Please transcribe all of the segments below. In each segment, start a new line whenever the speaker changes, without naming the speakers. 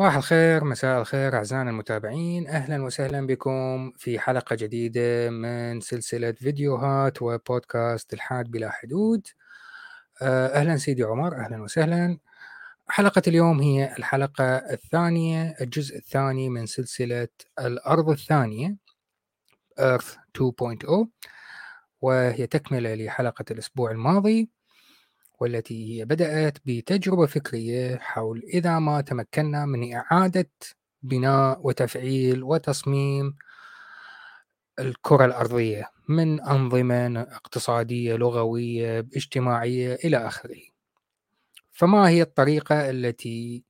صباح الخير مساء الخير أعزائنا المتابعين. أهلا وسهلا بكم في حلقة جديدة من سلسلة فيديوهات وبودكاست الحاد بلا حدود. آه، أهلا سيدي عمر أهلا وسهلا. حلقة اليوم هي الحلقة الثانية الجزء الثاني من سلسلة الأرض الثانية Earth 2.0 وهي تكملة لحلقة الأسبوع الماضي. والتي هي بدأت بتجربة فكرية حول إذا ما تمكنا من إعادة بناء وتفعيل وتصميم الكرة الأرضية من أنظمة اقتصادية لغوية اجتماعية إلى آخره. فما هي الطريقة التي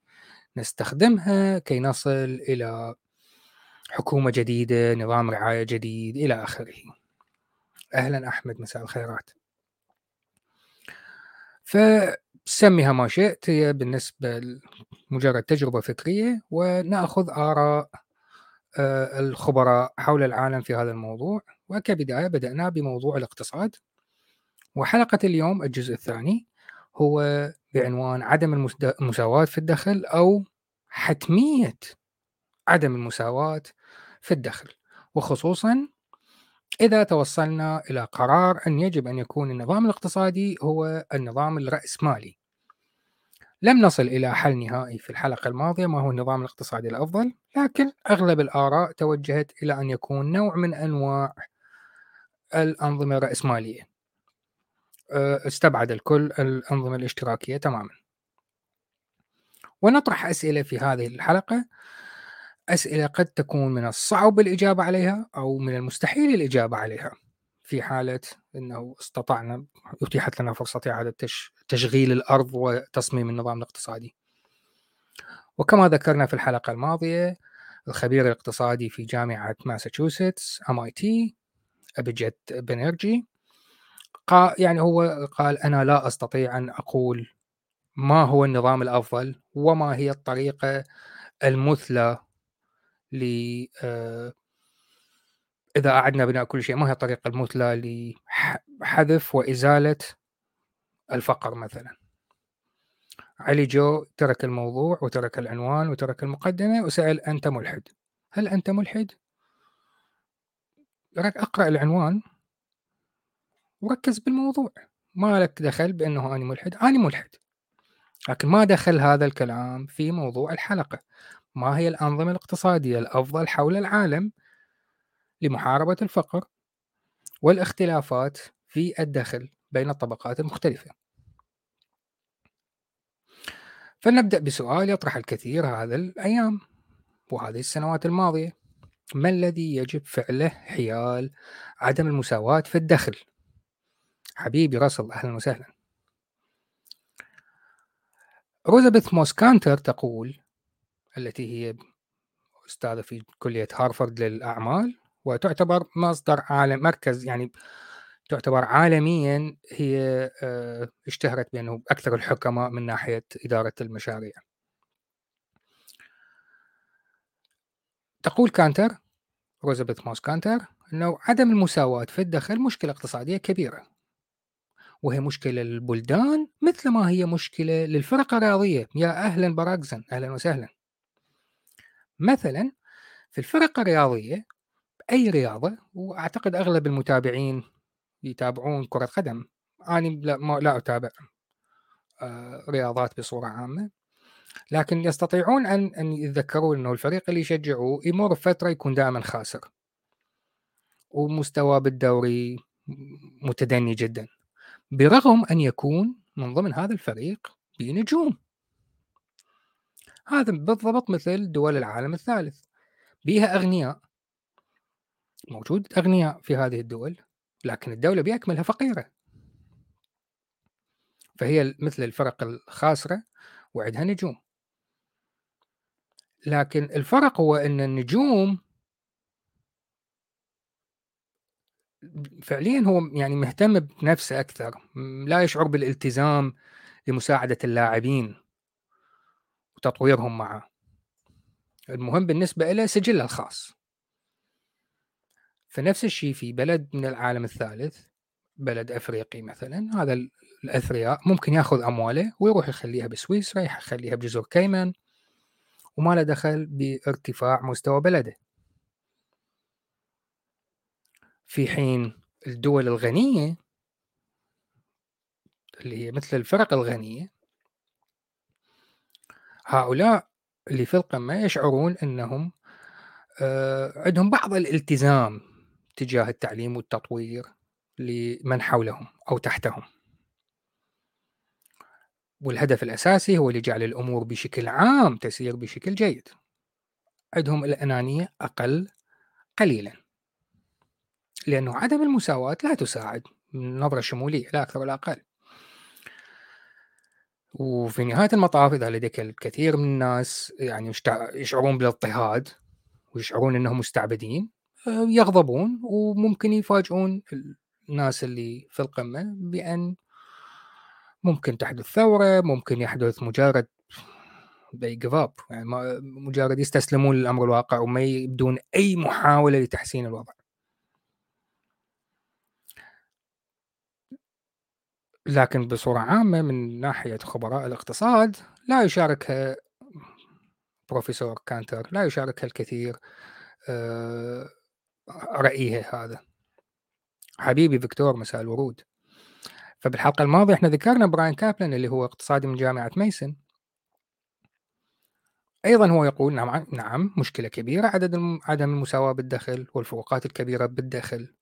نستخدمها كي نصل إلى حكومة جديدة نظام رعاية جديد إلى آخره؟ أهلا أحمد مساء الخيرات. فسميها ما شئت هي بالنسبة مجرد تجربة فكرية ونأخذ آراء آه، الخبراء حول العالم في هذا الموضوع. وكبداية بدأنا بموضوع الاقتصاد. وحلقة اليوم الجزء الثاني هو بعنوان عدم المساواة في الدخل أو حتمية عدم المساواة في الدخل. وخصوصا إذا توصلنا إلى قرار أن يجب أن يكون النظام الاقتصادي هو النظام الرأسمالي. لم نصل إلى حل نهائي في الحلقة الماضية ما هو النظام الاقتصادي الأفضل؟ لكن أغلب الآراء توجهت إلى أن يكون نوع من أنواع الأنظمة الرأسمالية. أه، استبعد الكل الأنظمة الاشتراكية تماما. ونطرح أسئلة في هذه الحلقة. أسئلة قد تكون من الصعب الإجابة عليها أو من المستحيل الإجابة عليها في حالة أنه استطعنا أتيحت لنا فرصة إعادة تشغيل الأرض وتصميم النظام الاقتصادي. وكما ذكرنا في الحلقة الماضية الخبير الاقتصادي في جامعة ماساتشوستس MIT أبيجيت بنرجي قال يعني هو قال أنا لا أستطيع أن أقول ما هو النظام الأفضل وما هي الطريقة المثلى ل آه، إذا أعدنا بناء كل شيء ما هي الطريقة المثلى لحذف وإزالة الفقر مثلا. علي جو ترك الموضوع وترك العنوان وترك المقدمة وسأل أنت ملحد. هل أنت ملحد؟ أقرأ العنوان وركز بالموضوع. ما لك دخل بأنه أنا ملحد؟ أنا ملحد. لكن ما دخل هذا الكلام في موضوع الحلقة. ما هي الأنظمة الاقتصادية الأفضل حول العالم لمحاربة الفقر والاختلافات في الدخل بين الطبقات المختلفة فلنبدأ بسؤال يطرح الكثير هذا الأيام وهذه السنوات الماضية. ما الذي يجب فعله حيال عدم المساواة في الدخل؟ حبيبي راسل أهلا وسهلا. روزابيث موسكانتر تقول التي هي أستاذة في كلية هارفارد للأعمال وتعتبر مصدر عالم مركز يعني تعتبر عالميا هي آه، اشتهرت بأنه أكثر الحكماء من ناحية إدارة المشاريع. تقول كانتر روزابيث موس كانتر أنه عدم المساواة في الدخل مشكلة اقتصادية كبيرة. وهي مشكلة للبلدان مثل ما هي مشكلة للفرق الرياضية يا أهلا براكزن أهلا وسهلا. مثلا في الفرق الرياضية أي رياضة وأعتقد أغلب المتابعين يتابعون كرة قدم. أنا لا, ما لا أتابع آه، رياضات بصورة عامة. لكن يستطيعون أن أن يتذكرون أنه الفريق اللي يشجعوه يمر بفترة يكون دائما خاسر. ومستواه بالدوري متدني جدا. برغم أن يكون من ضمن هذا الفريق بنجوم. هذا بالضبط مثل دول العالم الثالث. بيها أغنياء. موجود أغنياء في هذه الدول لكن الدولة بأكملها فقيرة. فهي مثل الفرق الخاسرة وعندها نجوم. لكن الفرق هو أن النجوم فعليا هو يعني مهتم بنفسه أكثر لا يشعر بالالتزام لمساعدة اللاعبين. وتطويرهم معه. المهم بالنسبة له سجله الخاص. فنفس الشيء في بلد من العالم الثالث بلد أفريقي مثلا هذا الأثرياء ممكن يأخذ أمواله ويروح يخليها بسويسرا يخليها بجزر كيمن وما له دخل بارتفاع مستوى بلده. في حين الدول الغنية اللي هي مثل الفرق الغنية هؤلاء اللي في القمة يشعرون أنهم آه، عندهم بعض الالتزام تجاه التعليم والتطوير لمن حولهم أو تحتهم. والهدف الأساسي هو لجعل الأمور بشكل عام تسير بشكل جيد. عندهم الأنانية أقل قليلا. لأنه عدم المساواة لا تساعد من نظرة شمولية لا أكثر ولا أقل. وفي نهاية المطاف إذا لديك الكثير من الناس يعني يشعرون بالاضطهاد ويشعرون أنهم مستعبدين آه، يغضبون وممكن يفاجئون الناس اللي في القمة بأن ممكن تحدث ثورة ممكن يحدث مجرد they give up يعني مجرد يستسلمون للأمر الواقع وما يبدون أي محاولة لتحسين الوضع. لكن بصورة عامة من ناحية خبراء الاقتصاد لا يشاركها بروفيسور كانتر لا يشاركها الكثير آه، رأيه هذا. حبيبي فيكتور مساء الورود. فبالحلقة الماضية إحنا ذكرنا براين كابلن اللي هو اقتصادي من جامعة ميسن. أيضا هو يقول نعم نعم مشكلة كبيرة عدد عدم المساواة بالدخل والفروقات الكبيرة بالدخل.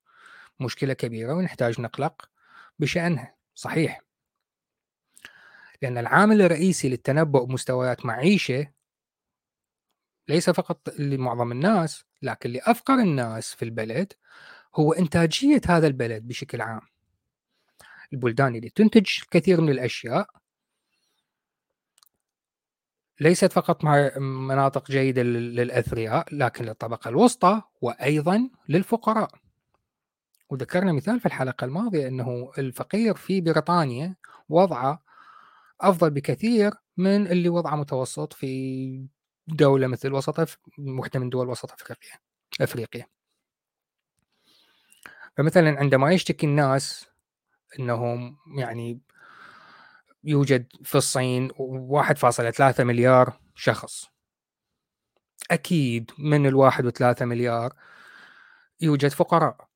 مشكلة كبيرة ونحتاج نقلق بشأنها. صحيح. لأن العامل الرئيسي للتنبؤ بمستويات معيشة ليس فقط لمعظم الناس لكن لأفقر الناس في البلد هو إنتاجية هذا البلد بشكل عام. البلدان اللي تنتج كثير من الأشياء ليست فقط مع مناطق جيدة للأثرياء لكن للطبقة الوسطى وأيضا للفقراء. وذكرنا مثال في الحلقة الماضية أنه الفقير في بريطانيا وضعه أفضل بكثير من اللي وضعه متوسط في دولة مثل وسط واحدة من دول وسط أفريقيا أفريقيا. فمثلا عندما يشتكي الناس أنهم يعني يوجد في الصين 1.3 مليار شخص. أكيد من الواحد وثلاثة مليار يوجد فقراء.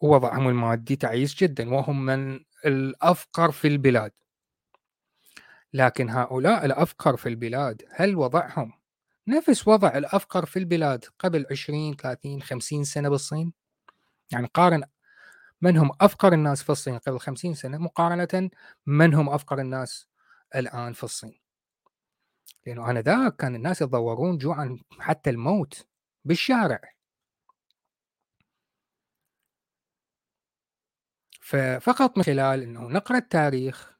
ووضعهم المادي تعيس جدا وهم من الأفقر في البلاد. لكن هؤلاء الأفقر في البلاد هل وضعهم نفس وضع الأفقر في البلاد قبل 20 30 50 سنة بالصين؟ يعني قارن من هم أفقر الناس في الصين قبل 50 سنة مقارنة من هم أفقر الناس الآن في الصين؟ لأنه آنذاك كان الناس يتضورون جوعا حتى الموت بالشارع. ففقط من خلال أنه نقرأ التاريخ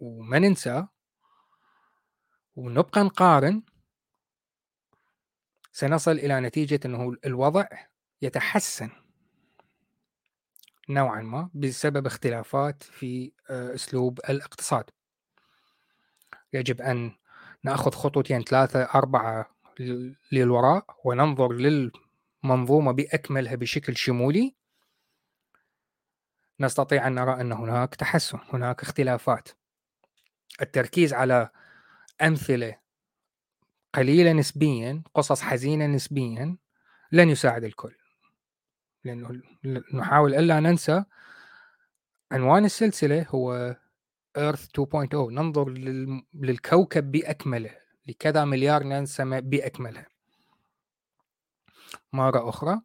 وما ننسى ونبقى نقارن سنصل إلى نتيجة أنه الوضع يتحسن نوعا ما بسبب اختلافات في آه، أسلوب الاقتصاد. يجب أن نأخذ خطوتين ثلاثة أربعة للوراء وننظر للمنظومة بأكملها بشكل شمولي نستطيع أن نرى أن هناك تحسن هناك اختلافات. التركيز على أمثلة قليلة نسبيا قصص حزينة نسبيا لن يساعد الكل. لأنه نحاول ألا ننسى عنوان السلسلة هو ايرث 2.0 ننظر للكوكب بأكمله. لكذا مليار نسمة بأكملها مرة أخرى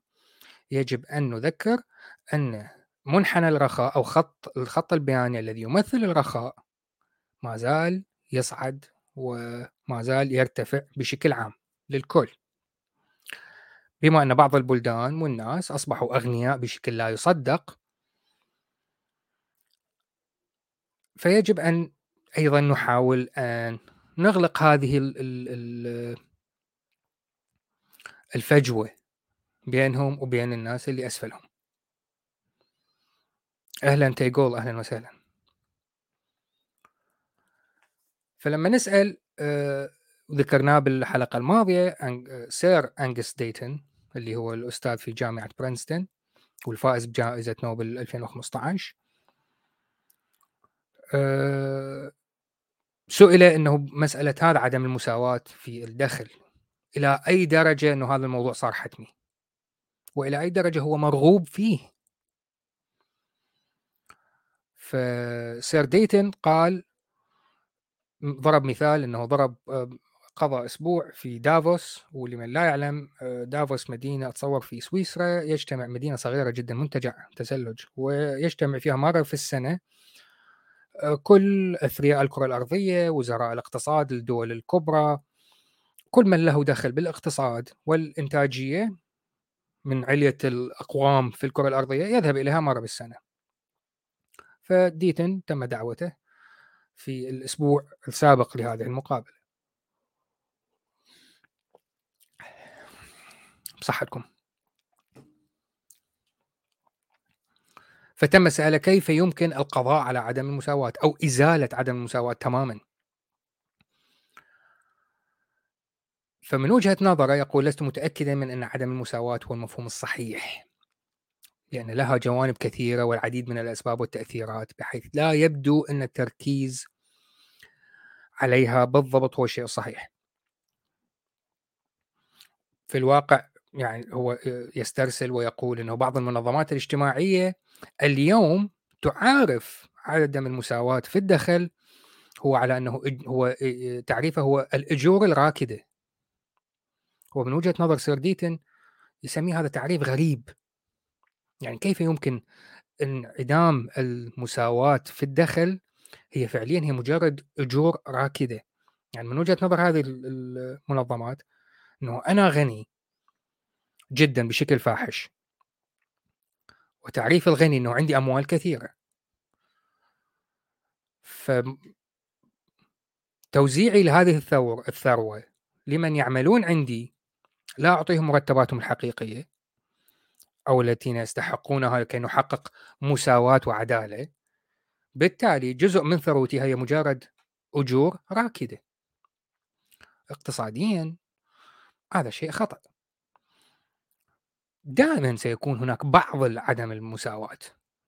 يجب أن نذكر أن منحنى الرخاء أو خط الخط البياني الذي يمثل الرخاء ما زال يصعد وما زال يرتفع بشكل عام للكل. بما أن بعض البلدان والناس أصبحوا أغنياء بشكل لا يصدق فيجب أن أيضا نحاول أن نغلق هذه الفجوة بينهم وبين الناس اللي أسفلهم. أهلا تيجول أهلا وسهلا. فلما نسأل آه، ذكرناه بالحلقة الماضية Sir أنجس ديتون اللي هو الأستاذ في جامعة برينستون والفائز بجائزة نوبل 2015 أه سئل إنه مسألة هذا عدم المساواة في الدخل إلى أي درجة إنه هذا الموضوع صار حتمي؟ وإلى أي درجة هو مرغوب فيه؟ فسير ديتن قال ضرب مثال إنه ضرب قضى أسبوع في دافوس ولمن لا يعلم دافوس مدينة اتصور في سويسرا يجتمع مدينة صغيرة جدا منتجع تزلج ويجتمع فيها مرة في السنة كل أثرياء الكرة الأرضية وزراء الاقتصاد للدول الكبرى كل من له دخل بالاقتصاد والإنتاجية من علية الأقوام في الكرة الأرضية يذهب إليها مرة بالسنة. فديتن تم دعوته في الأسبوع السابق لهذه المقابلة. بصحتكم. فتم سأله كيف يمكن القضاء على عدم المساواة أو إزالة عدم المساواة تماما؟ فمن وجهة نظره يقول لست متأكدا من أن عدم المساواة هو المفهوم الصحيح. لأن لها جوانب كثيرة والعديد من الأسباب والتأثيرات بحيث لا يبدو أن التركيز عليها بالضبط هو الشيء الصحيح في الواقع يعني هو يسترسل ويقول إنه بعض المنظمات الاجتماعية اليوم تعارف عدم المساواة في الدخل هو على أنه هو تعريفه هو الأجور الراكدة. ومن وجهة نظر سير ديتن يسميه هذا تعريف غريب. يعني كيف يمكن انعدام المساواة في الدخل؟ هي فعليا هي مجرد أجور راكدة. يعني من وجهة نظر هذه المنظمات إنه أنا غني جدا بشكل فاحش. وتعريف الغني إنه عندي أموال كثيرة. ف توزيعي لهذه الثروه الثروة لمن يعملون عندي لا أعطيهم مرتباتهم الحقيقية. أو التي يستحقونها لكي نحقق مساواة وعدالة. بالتالي جزء من ثروتي هي مجرد أجور راكدة. اقتصاديا هذا شيء خطأ. دائما سيكون هناك بعض عدم المساواة.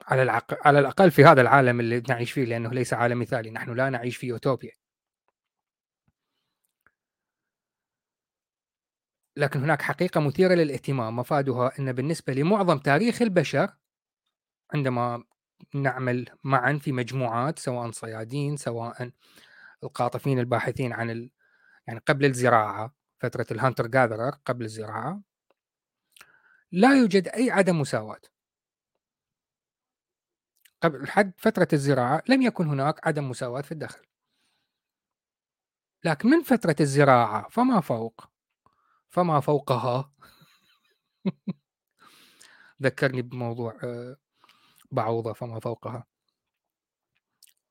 على العق... على الأقل في هذا العالم اللي نعيش فيه لأنه ليس عالم مثالي نحن لا نعيش في أوتوبيا. لكن هناك حقيقة مثيرة للاهتمام. مفادها أن بالنسبة لمعظم تاريخ البشر عندما نعمل معا في مجموعات سواء صيادين سواء القاطفين الباحثين عن ال... يعني قبل الزراعة فترة الهانتر جاذرر قبل الزراعة لا يوجد أي عدم مساواة. قبل حد فترة الزراعة لم يكن هناك عدم مساواة في الدخل. لكن من فترة الزراعة فما فوق؟ فما فوقها. ذكرني بموضوع آه، بعوضة فما فوقها.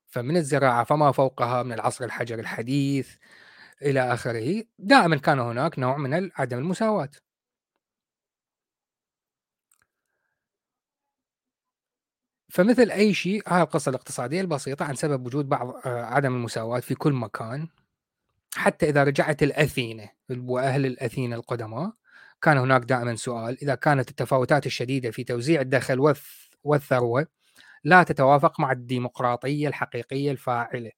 فمن الزراعة فما فوقها من العصر الحجر الحديث إلى آخره. دائما كان هناك نوع من عدم المساواة. فمثل أي شيء هاي القصة الاقتصادية البسيطة عن سبب وجود بعض آه، عدم المساواة في كل مكان. حتى إذا رجعت الأثينة وأهل الأثينة القدماء كان هناك دائما سؤال إذا كانت التفاوتات الشديدة في توزيع الدخل والثروة لا تتوافق مع الديمقراطية الحقيقية الفاعلة.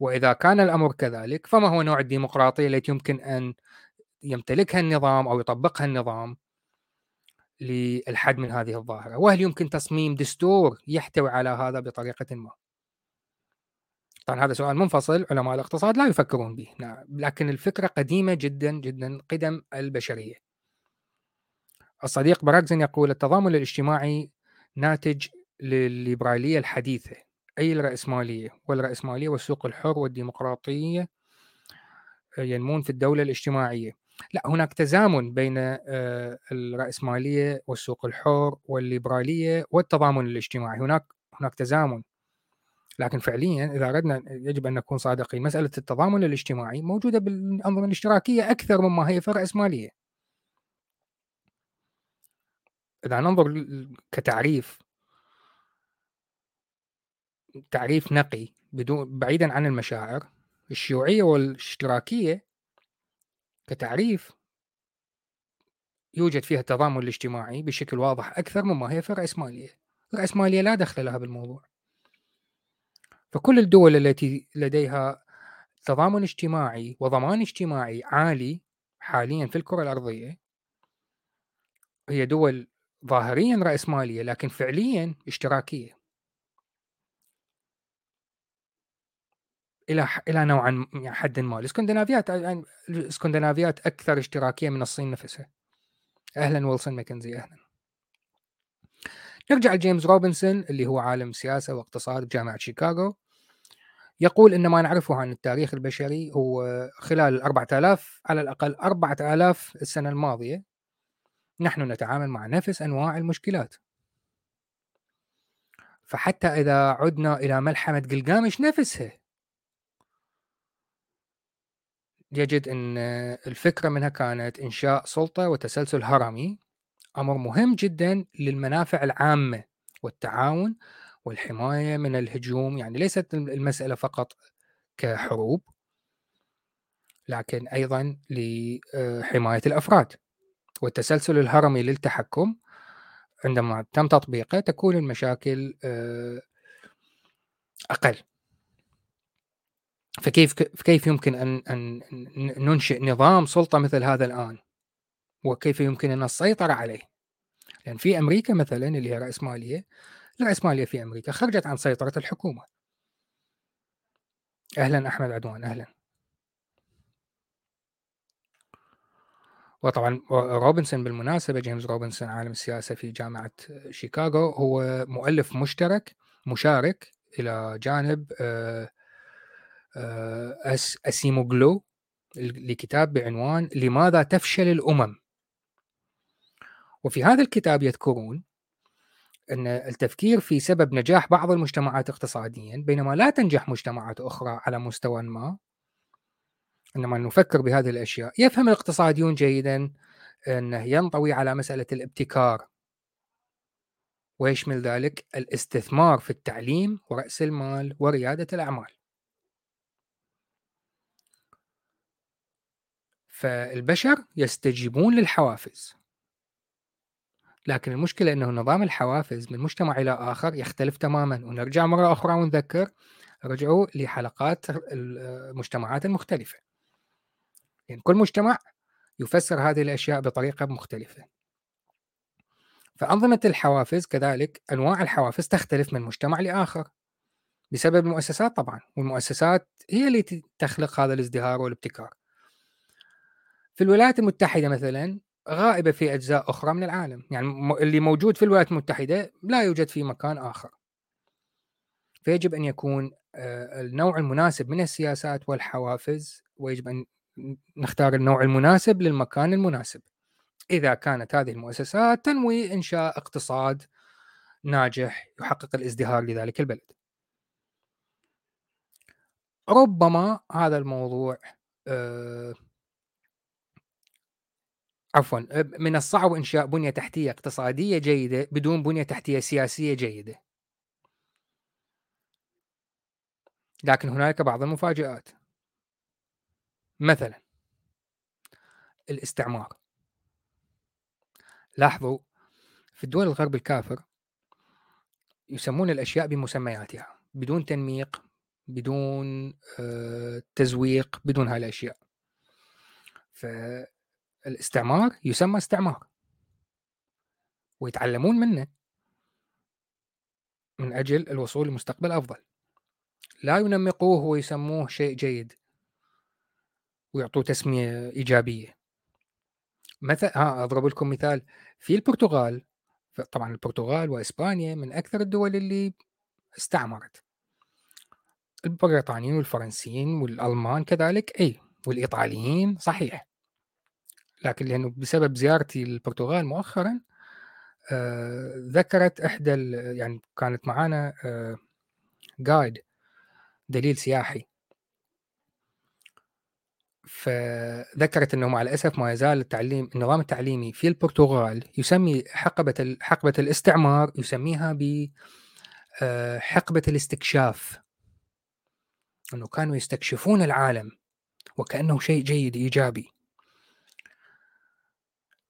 وإذا كان الأمر كذلك فما هو نوع الديمقراطية التي يمكن أن يمتلكها النظام أو يطبقها النظام للحد من هذه الظاهرة؟ وهل يمكن تصميم دستور يحتوي على هذا بطريقة ما؟ طبعا هذا سؤال منفصل علماء الاقتصاد لا يفكرون به نعم. لكن الفكرة قديمة جدا جدا قدم البشرية. الصديق براكزن يقول التضامن الاجتماعي ناتج للليبرالية الحديثة أي الرأسمالية والرأسمالية والسوق الحر والديمقراطية ينمون في الدولة الاجتماعية. لا هناك تزامن بين آه، الرأسمالية والسوق الحر والليبرالية والتضامن الاجتماعي. هناك هناك تزامن. لكن فعليا إذا أردنا يجب أن نكون صادقين مسألة التضامن الاجتماعي موجودة بالأنظمة الاشتراكية أكثر مما هي في الراسماليه. إذا ننظر كتعريف تعريف نقي بدون بعيدا عن المشاعر الشيوعية والاشتراكية كتعريف يوجد فيها التضامن الاجتماعي بشكل واضح أكثر مما هي في الرأسمالية الرأسمالية لا دخل لها بالموضوع فكل الدول التي لديها تضامن اجتماعي وضمان اجتماعي عالي حاليا في الكرة الأرضية هي دول ظاهريا رأسمالية لكن فعليا اشتراكية. إلى إلى نوعا يعني حد ما. الإسكندنافيات يعني الإسكندنافيات أكثر اشتراكية من الصين نفسها. أهلا ويلسون ماكنزي أهلا. نرجع لجيمس روبنسون اللي هو عالم سياسة واقتصاد بجامعه شيكاغو. يقول إن ما نعرفه عن التاريخ البشري هو خلال 4000 على الأقل 4000 السنة الماضية نحن نتعامل مع نفس أنواع المشكلات. فحتى إذا عدنا إلى ملحمة قلقامش نفسها يجد أن الفكرة منها كانت إنشاء سلطة وتسلسل هرمي أمر مهم جدا للمنافع العامة والتعاون والحماية من الهجوم يعني ليست المسألة فقط كحروب لكن أيضا لحماية الأفراد والتسلسل الهرمي للتحكم عندما تم تطبيقه تكون المشاكل آه، أقل فكيف كيف يمكن أن أن ننشئ نظام سلطة مثل هذا الآن؟ وكيف يمكن أن السيطرة عليه؟ لأن في أمريكا مثلا اللي هي راسماليه الراسماليه في أمريكا خرجت عن سيطرة الحكومة. أهلا أحمد عدوان أهلا. وطبعا روبنسون بالمناسبة جيمس روبنسون عالم السياسة في جامعة شيكاغو هو مؤلف مشترك مشارك إلى جانب آه آه، أسيموغلو لكتاب بعنوان لماذا تفشل الأمم وفي هذا الكتاب يذكرون أن التفكير في سبب نجاح بعض المجتمعات اقتصاديا بينما لا تنجح مجتمعات أخرى على مستوى ما. عندما نفكر بهذه الأشياء. يفهم الاقتصاديون جيدا أنه ينطوي على مسألة الابتكار. ويشمل ذلك؟ الاستثمار في التعليم ورأس المال وريادة الأعمال. فالبشر يستجيبون للحوافز. لكن المشكلة أنه نظام الحوافز من مجتمع إلى آخر يختلف تماما. ونرجع مرة أخرى ونذكر رجعوا لحلقات المجتمعات المختلفة. يعني كل مجتمع يفسر هذه الأشياء بطريقة مختلفة. فأنظمة الحوافز كذلك أنواع الحوافز تختلف من مجتمع لآخر. بسبب المؤسسات طبعا والمؤسسات هي اللي تخلق هذا الازدهار والابتكار. في الولايات المتحدة مثلا غائبة في أجزاء أخرى من العالم. يعني اللي موجود في الولايات المتحدة لا يوجد في مكان آخر. فيجب أن يكون آه، النوع المناسب من السياسات والحوافز ويجب أن نختار النوع المناسب للمكان المناسب. إذا كانت هذه المؤسسات تنوي إنشاء اقتصاد ناجح يحقق الازدهار لذلك البلد. ربما هذا الموضوع آه، عفوا من الصعب إنشاء بنية تحتية اقتصادية جيدة بدون بنية تحتية سياسية جيدة. لكن هناك بعض المفاجآت. مثلا الاستعمار. لاحظوا في الدول الغرب الكافر يسمون الأشياء بمسمياتها بدون تنميق بدون تزويق بدون هاي الأشياء. ف الاستعمار يسمى استعمار. ويتعلمون منه من أجل الوصول لمستقبل أفضل. لا ينمقوه ويسموه شيء جيد. ويعطوه تسمية إيجابية. مثلا ها أضرب لكم مثال. في البرتغال طبعا البرتغال وإسبانيا من أكثر الدول اللي استعمرت. البريطانيين والفرنسيين والألمان كذلك أي والإيطاليين صحيح. لكن لأنه بسبب زيارتي للبرتغال مؤخرا آه ذكرت إحدى يعني كانت معانا آه جايد دليل سياحي. فذكرت إنه مع الأسف ما يزال التعليم النظام التعليمي في البرتغال يسمي حقبة حقبة الاستعمار يسميها ب آه، حقبة الاستكشاف. إنه كانوا يستكشفون العالم وكأنه شيء جيد إيجابي.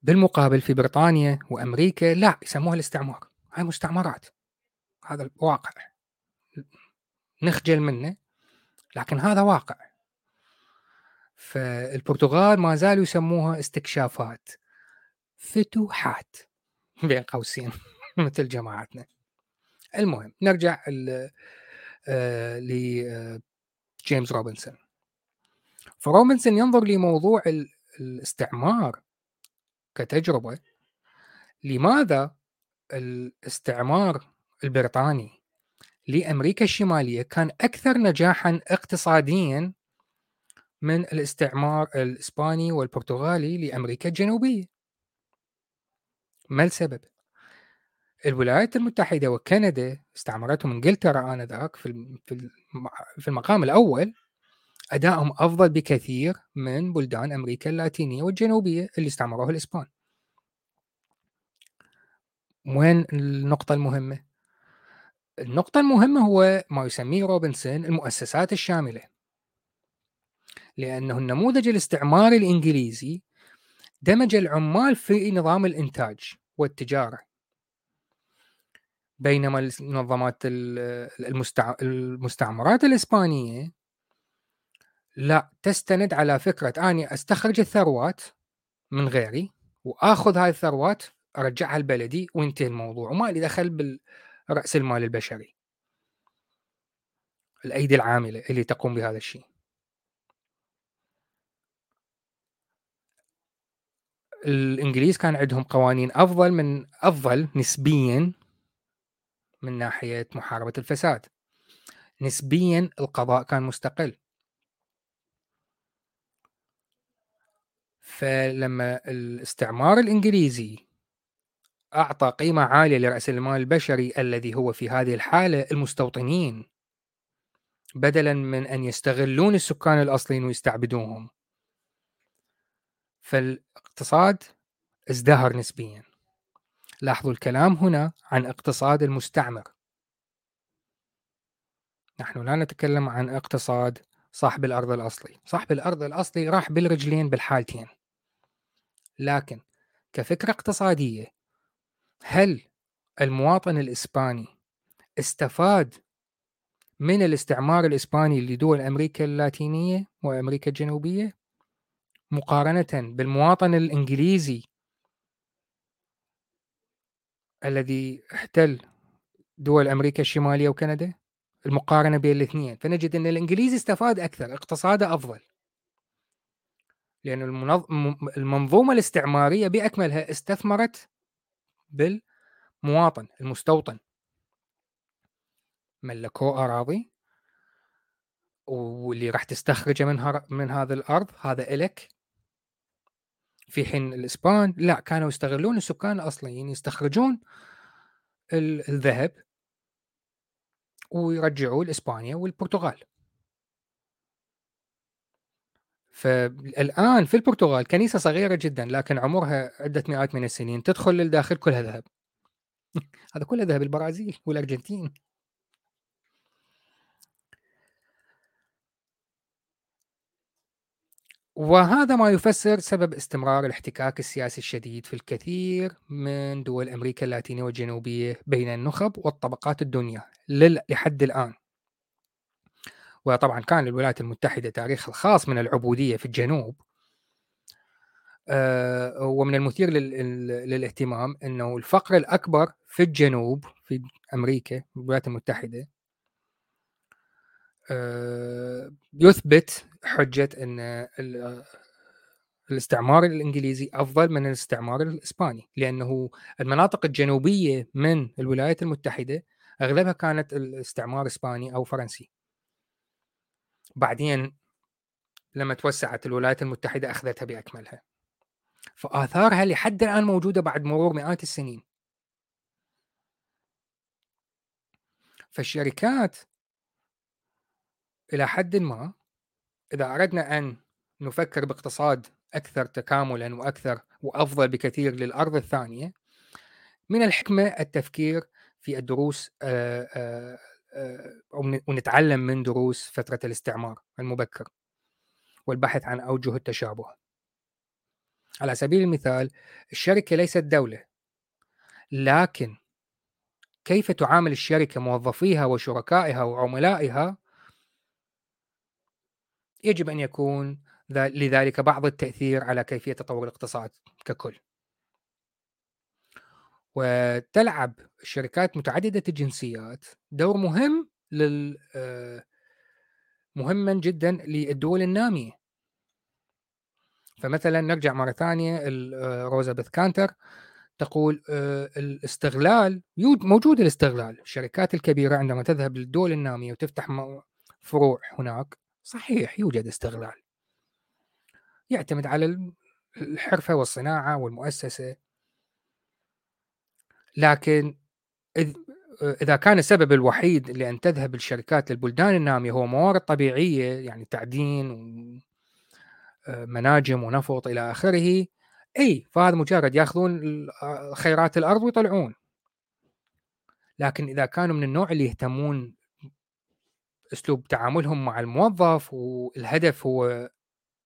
بالمقابل في بريطانيا وأمريكا لا يسموها الاستعمار. هاي مستعمرات. هذا الواقع. نخجل منه لكن هذا واقع. فالبرتغال ما زالوا يسموها استكشافات. فتوحات بين قوسين مثل جماعتنا. المهم نرجع آه، لجيمس آه، روبنسون. فروبنسون ينظر لموضوع الاستعمار. كتجربة لماذا الاستعمار البريطاني لأمريكا الشمالية كان أكثر نجاحا اقتصاديا من الاستعمار الإسباني والبرتغالي لأمريكا الجنوبية ما السبب؟ الولايات المتحدة وكندا استعمرتهم إنجلترا آنذاك في في المقام الأول أدائهم أفضل بكثير من بلدان أمريكا اللاتينية والجنوبية اللي استعمروها الإسبان. وين النقطة المهمة؟ النقطة المهمة هو ما يسميه روبنسون المؤسسات الشاملة. لأنه النموذج الاستعماري الإنجليزي دمج العمال في نظام الإنتاج والتجارة. بينما المنظمات المستعمرات الإسبانية لا تستند على فكرة أني أستخرج الثروات من غيري وآخذ هاي الثروات أرجعها لبلدي وينتهي الموضوع وما لي دخل بالرأس المال البشري. الأيدي العاملة اللي تقوم بهذا الشيء الإنجليز كان عندهم قوانين أفضل من أفضل نسبيا من ناحية محاربة الفساد. نسبيا القضاء كان مستقل. فلما الاستعمار الإنجليزي أعطى قيمة عالية لرأس المال البشري الذي هو في هذه الحالة المستوطنين بدلا من أن يستغلون السكان الأصليين ويستعبدوهم. فالاقتصاد ازدهر نسبيا. لاحظوا الكلام هنا عن اقتصاد المستعمر. نحن لا نتكلم عن اقتصاد صاحب الأرض الأصلي. صاحب الأرض الأصلي راح بالرجلين بالحالتين. لكن كفكرة اقتصادية هل المواطن الإسباني استفاد من الاستعمار الإسباني لدول أمريكا اللاتينية وأمريكا الجنوبية؟ مقارنة بالمواطن الإنجليزي الذي احتل دول أمريكا الشمالية وكندا؟ المقارنة بين الاثنين فنجد أن الإنجليزي استفاد أكثر اقتصاده أفضل. لأن المنظومة الاستعمارية بأكملها استثمرت بالمواطن المستوطن. ملكوه أراضي واللي راح تستخرجه من, من هذا الأرض هذا إلك في حين الإسبان لا كانوا يستغلون السكان الأصليين يستخرجون الذهب. ويرجعوه لإسبانيا والبرتغال. فالآن في البرتغال كنيسة صغيرة جدا لكن عمرها عدة مئات من السنين تدخل للداخل كلها ذهب. هذا كله ذهب البرازيل والأرجنتين. وهذا ما يفسر سبب استمرار الاحتكاك السياسي الشديد في الكثير من دول أمريكا اللاتينية والجنوبية بين النخب والطبقات الدنيا لحد الآن. وطبعا كان للولايات المتحدة تاريخ الخاص من العبودية في الجنوب. آه، ومن المثير للاهتمام أنه الفقر الأكبر في الجنوب في أمريكا الولايات المتحدة آه، يثبت حجة أن الاستعمار الإنجليزي أفضل من الاستعمار الإسباني لأنه المناطق الجنوبية من الولايات المتحدة أغلبها كانت الاستعمار إسباني أو فرنسي. بعدين لما توسعت الولايات المتحدة أخذتها بأكملها. فآثارها لحد الآن موجودة بعد مرور مئات السنين. فالشركات إلى حد ما إذا أردنا أن نفكر باقتصاد أكثر تكاملا وأكثر وأفضل بكثير للأرض الثانية من الحكمة التفكير في الدروس ونتعلم من دروس فترة الاستعمار المبكر والبحث عن أوجه التشابه. على سبيل المثال الشركة ليست دولة لكن كيف تعامل الشركة موظفيها وشركائها وعملائها يجب أن يكون لذلك بعض التأثير على كيفية تطور الاقتصاد ككل. وتلعب الشركات متعددة الجنسيات دور مهم لل آه، مهما جدا للدول النامية. فمثلا نرجع مرة ثانية آه، روزا بث كانتر تقول آه، الاستغلال موجود الاستغلال. الشركات الكبيرة عندما تذهب للدول النامية وتفتح فروع هناك صحيح يوجد استغلال. يعتمد على الحرفة والصناعة والمؤسسة. لكن إذا كان السبب الوحيد لأن تذهب الشركات للبلدان النامية هو موارد طبيعية يعني تعدين ومناجم آه، ونفط إلى آخره أي فهذا مجرد يأخذون خيرات الأرض ويطلعون. لكن إذا كانوا من النوع اللي يهتمون أسلوب تعاملهم مع الموظف والهدف هو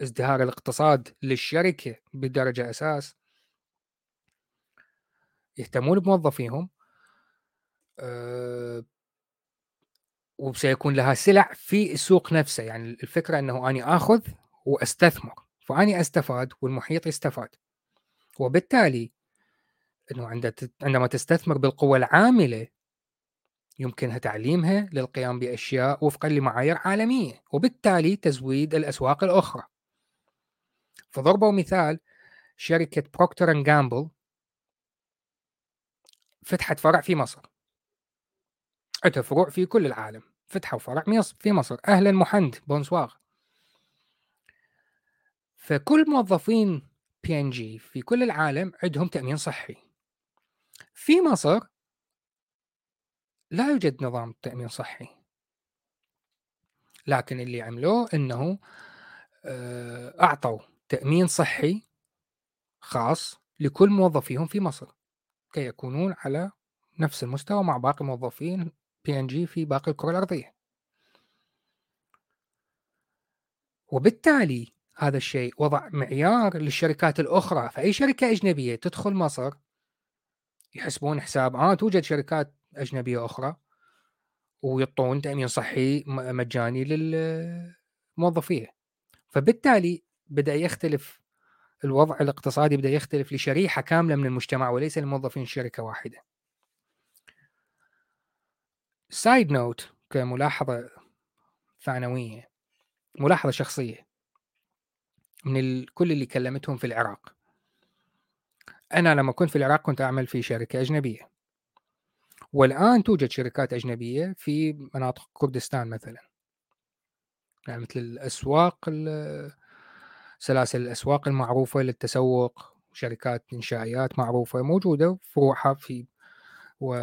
ازدهار الاقتصاد للشركة بدرجة أساس. يهتمون بموظفيهم أه وسيكون لها سلع في السوق نفسه. يعني الفكرة أنه أني آخذ وأستثمر فأني أستفاد والمحيط يستفاد. وبالتالي أنه عندما تستثمر بالقوة العاملة يمكنها تعليمها للقيام بأشياء وفقا لمعايير عالمية وبالتالي تزويد الأسواق الأخرى. فضربوا مثال شركة Procter and Gamble فتحت فرع في مصر. عندها فروع في كل العالم فتحوا فرع في مصر. أهلا محند. bonsoir. فكل موظفين بي ان جي في كل العالم عندهم تأمين صحي. في مصر لا يوجد نظام تأمين صحي. لكن اللي عملوه إنه آه، أعطوا تأمين صحي خاص لكل موظفيهم في مصر كي يكونون على نفس المستوى مع باقي موظفين بي ان جي في باقي الكرة الأرضية. وبالتالي هذا الشيء وضع معيار للشركات الأخرى فأي شركة أجنبية تدخل مصر يحسبون حساب آه توجد شركات أجنبية أخرى ويعطون تأمين صحي مجاني للموظفيه فبالتالي بدأ يختلف الوضع الاقتصادي بدأ يختلف لشريحة كاملة من المجتمع وليس لموظفين شركة واحدة. side note كملاحظة ثانوية ملاحظة شخصية من كل اللي كلمتهم في العراق. أنا لما كنت في العراق كنت أعمل في شركة أجنبية. والآن توجد شركات أجنبية في مناطق كردستان مثلا. يعني مثل الأسواق سلاسل الأسواق المعروفة للتسوق شركات إنشائيات معروفة موجودة فروعها في و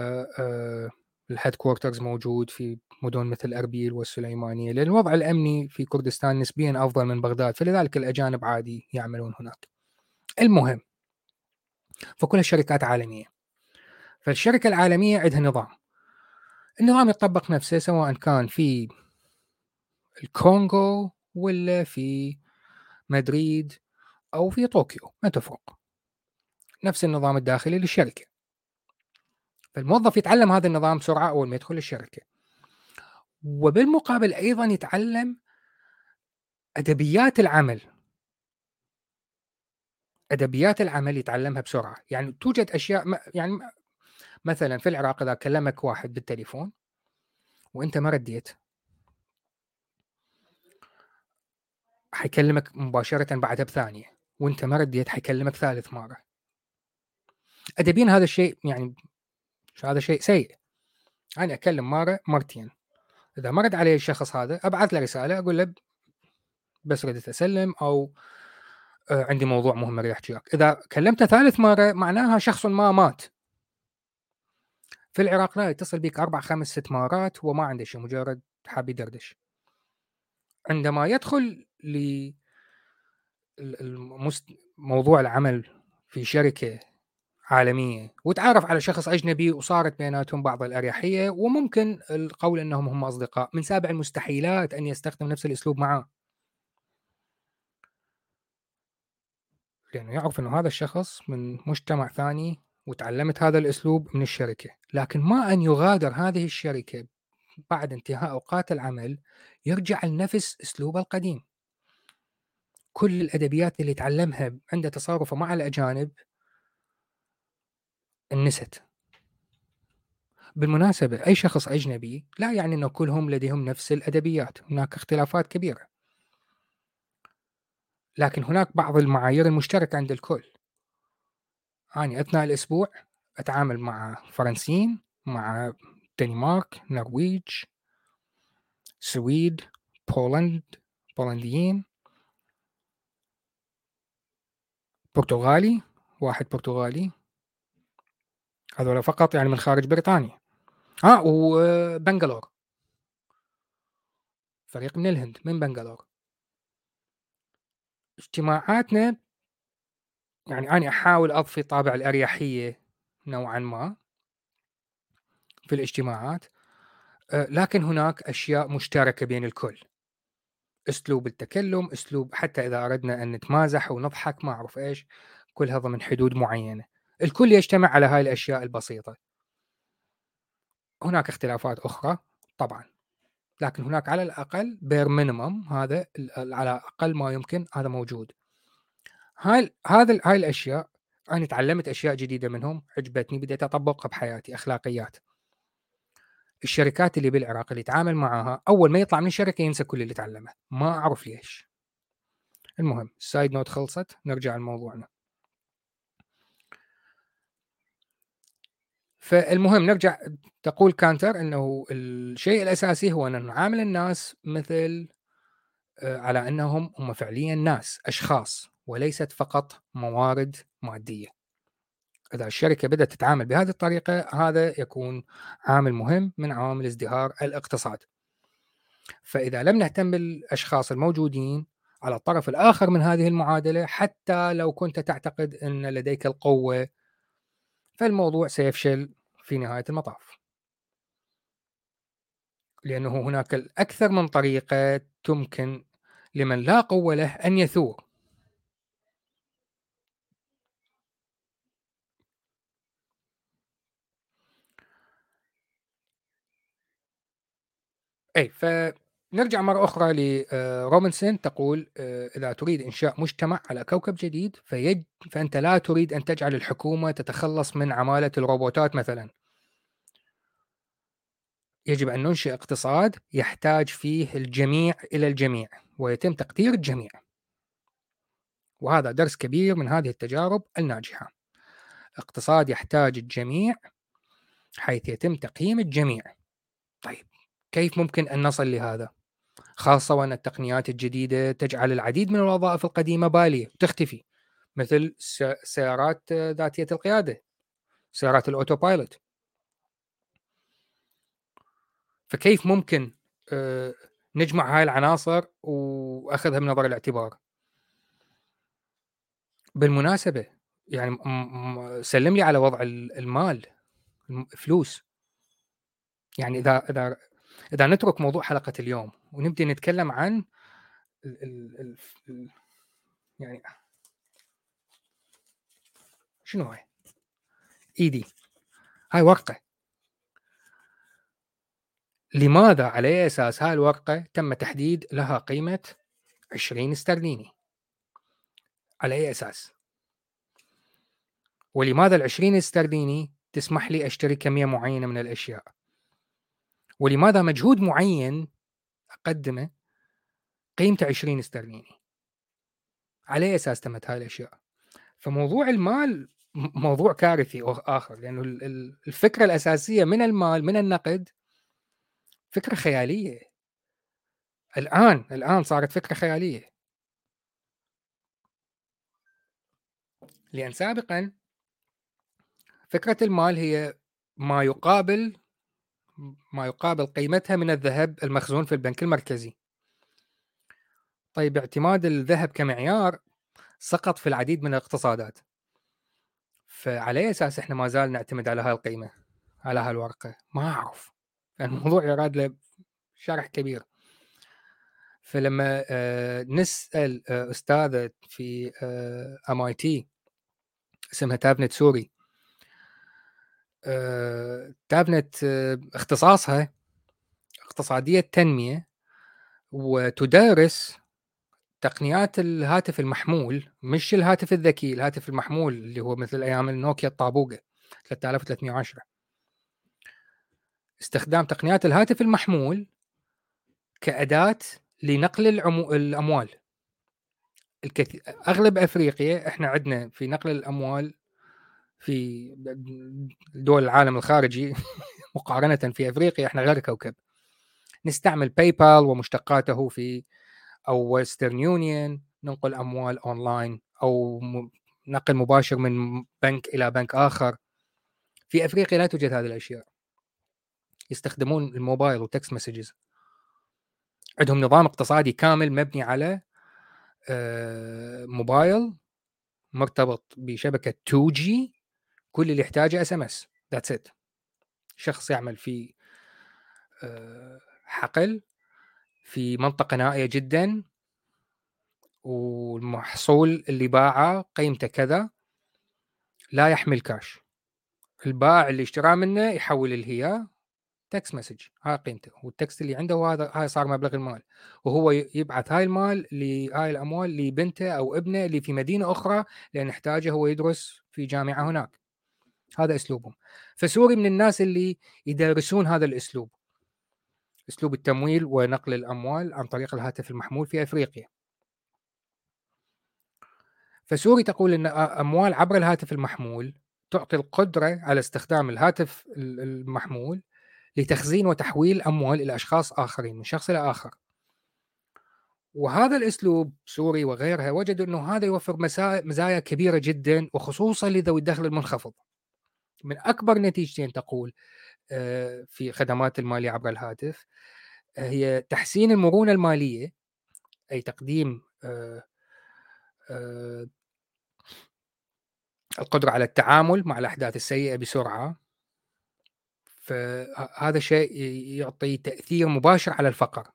ال headquarters موجود في مدن مثل أربيل والسليمانية لأن الوضع الأمني في كردستان نسبيا أفضل من بغداد فلذلك الأجانب عادي يعملون هناك. المهم فكلها شركات عالمية. فالشركة العالمية عندها نظام. النظام يطبق نفسه سواء كان في الكونغو ولا في مدريد أو في طوكيو ما تفرق. نفس النظام الداخلي للشركة. فالموظف يتعلم هذا النظام بسرعة أول ما يدخل الشركة. وبالمقابل أيضا يتعلم أدبيات العمل. أدبيات العمل يتعلمها بسرعة. يعني توجد أشياء يعني مثلا في العراق إذا كلمك واحد بالتليفون وأنت ما رديت. حيكلمك مباشرة بعدها بثانيه وأنت ما رديت حيكلمك ثالث مرة. ادبيا هذا الشيء يعني هذا شيء سيء. أنا أكلم مرة مرتين. إذا ما رد علي الشخص هذا أبعث له رسالة أقول له بس ردت أسلم أو آه، عندي موضوع مهم أريد أحكي إذا كلمته ثالث مرة معناها شخص ما مات. في العراق لا يتصل بك أربع خمس ست مرات وما عنده شيء مجرد حاب يدردش. عندما يدخل ل موضوع العمل في شركة عالمية وتعرف على شخص أجنبي وصارت بيناتهم بعض الأريحية وممكن القول أنهم هم أصدقاء. من سابع المستحيلات أن يستخدم نفس الأسلوب معه لأنه يعرف أنه هذا الشخص من مجتمع ثاني وتعلمت هذا الأسلوب من الشركة. لكن ما أن يغادر هذه الشركة بعد انتهاء أوقات العمل يرجع لنفس أسلوبه القديم. كل الأدبيات اللي تعلمها عند تصارفه مع الأجانب انست. بالمناسبة أي شخص أجنبي لا يعني أن كلهم لديهم نفس الأدبيات. هناك اختلافات كبيرة. لكن هناك بعض المعايير المشتركة عند الكل. أنا أثناء الأسبوع أتعامل مع فرنسيين مع دنمارك نرويج سويد بولند بولنديين. برتغالي واحد برتغالي. هذول فقط يعني من خارج بريطانيا. آه وبنغلور. فريق من الهند من بنغلور. اجتماعاتنا يعني أنا أحاول أضفي طابع الأريحية نوعا ما في الاجتماعات آه، لكن هناك أشياء مشتركة بين الكل. أسلوب التكلم أسلوب حتى إذا أردنا أن نتمازح ونضحك ما أعرف إيش كلها ضمن حدود معينة. الكل يجتمع على هاي الأشياء البسيطة. هناك اختلافات أخرى طبعا. لكن هناك على الأقل bare minimum هذا على أقل ما يمكن هذا موجود. هاي هذا هاي الأشياء أنا تعلمت أشياء جديدة منهم عجبتني بديت أطبقها بحياتي أخلاقيات. الشركات اللي بالعراق اللي يتعامل معاها أول ما يطلع من الشركة ينسى كل اللي تعلمه ما أعرف ليش. المهم ال side note خلصت نرجع لموضوعنا. فالمهم نرجع تقول كانتر إنه الشيء الأساسي هو أن نعامل الناس مثل آه، على أنهم هم فعليا ناس أشخاص. وليست فقط موارد مادية. إذا الشركة بدأت تتعامل بهذه الطريقة هذا يكون عامل مهم من عوامل ازدهار الاقتصاد. فإذا لم نهتم بالأشخاص الموجودين على الطرف الآخر من هذه المعادلة حتى لو كنت تعتقد أن لديك القوة فالموضوع سيفشل في نهاية المطاف. لأنه هناك الأكثر من طريقة تمكن لمن لا قوة له أن يثور اي فنرجع مرة أخرى لروبنسون تقول آه، اذا تريد إنشاء مجتمع على كوكب جديد فيج فأنت لا تريد أن تجعل الحكومة تتخلص من عمالة الروبوتات مثلا. يجب أن ننشئ اقتصاد يحتاج فيه الجميع إلى الجميع ويتم تقدير الجميع. وهذا درس كبير من هذه التجارب الناجحة. اقتصاد يحتاج الجميع حيث يتم تقييم الجميع. طيب كيف ممكن أن نصل لهذا؟ خاصة وأن التقنيات الجديدة تجعل العديد من الوظائف القديمة بالية تختفي مثل سيارات ذاتية القيادة سيارات الأوتو بايلوت فكيف ممكن آه، نجمع هاي العناصر وأخذها بنظر الاعتبار؟ بالمناسبة يعني سلم لي على وضع المال الفلوس. يعني إذا إذا إذا نترك موضوع حلقة اليوم ونبدي نتكلم عن ال ال ال ال يعني شنو هاي؟ إيدي. هاي ورقة. لماذا على أي أساس هاي الورقة تم تحديد لها قيمة 20 استرليني؟ على أي أساس؟ ولماذا ال 20 استرليني تسمح لي أشتري كمية معينة من الأشياء؟ ولماذا مجهود معين أقدمه قيمته 20 استرليني؟ على أي أساس تمت هاي الأشياء؟ فموضوع المال موضوع كارثي آخر لأنه الفكرة الأساسية من المال من النقد فكرة خيالية. الآن الآن صارت فكرة خيالية. لأن سابقا فكرة المال هي ما يقابل ما يقابل قيمتها من الذهب المخزون في البنك المركزي. طيب اعتماد الذهب كمعيار سقط في العديد من الاقتصادات. فعلى أي أساس إحنا ما زال نعتمد على هاي القيمه على هاي الورقه ما أعرف. الموضوع يراد له شرح كبير. فلما آه، نسأل آه، أستاذة في MIT اسمها تافنيت سوري تافنيت آه، اختصاصها اقتصادية التنمية وتدرس تقنيات الهاتف المحمول مش الهاتف الذكي الهاتف المحمول اللي هو مثل أيام النوكيا الطابوقة 3310 استخدام تقنيات الهاتف المحمول كأداة لنقل العمو... الأموال. الكثير أغلب أفريقيا إحنا عندنا في نقل الأموال في دول العالم الخارجي مقارنة في أفريقيا إحنا غير كوكب. نستعمل PayPal ومشتقاته في أو Western Union ننقل أموال اونلاين أو نقل مباشر من بنك إلى بنك آخر. في أفريقيا لا توجد هذه الأشياء. يستخدمون الموبايل و text messages عندهم نظام اقتصادي كامل مبني على آه، موبايل مرتبط بشبكة 2G كل اللي يحتاجه SMS that's it شخص يعمل في آه، حقل في منطقة نائية جدا والمحصول اللي باعه قيمته كذا لا يحمل كاش البائع اللي اشتراه منه يحول الهيا text message هاي قيمته. وال text اللي عنده وهذا هاي صار مبلغ المال. وهو يبعث هاي المال لهاي الأموال لبنته أو ابنه اللي في مدينة أخرى لأن يحتاجه هو يدرس في جامعة هناك. هذا أسلوبهم فسوري من الناس اللي يدرسون هذا الأسلوب أسلوب التمويل ونقل الأموال عن طريق الهاتف المحمول في إفريقيا. فسوري تقول إن أموال عبر الهاتف المحمول تعطي القدرة على استخدام الهاتف المحمول لتخزين وتحويل أموال إلى أشخاص آخرين من شخص إلى آخر. وهذا الأسلوب سوري وغيرها وجدوا إنه هذا يوفر مزايا كبيرة جدا وخصوصا لذوي الدخل المنخفض. من أكبر نتيجتين تقول آه، في خدمات المالية عبر الهاتف آه، هي تحسين المرونة المالية أي تقديم آه، القدرة على التعامل مع الأحداث السيئة بسرعة. فهذا شيء يعطي تأثير مباشر على الفقر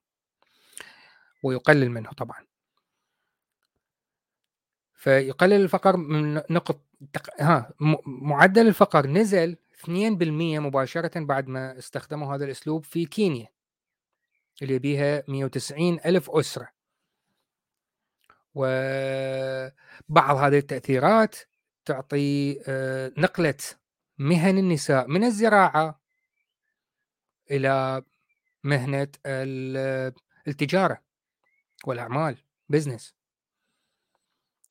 ويقلل منه طبعا. فيقلل الفقر من نقط ها معدل الفقر نزل 2% مباشرة بعد ما استخدموا هذا الأسلوب في كينيا اللي بيها 190 ألف أسرة. وبعض هذه التأثيرات تعطي آه، نقلة مهن النساء من الزراعة إلى مهنة التجارة والأعمال بزنس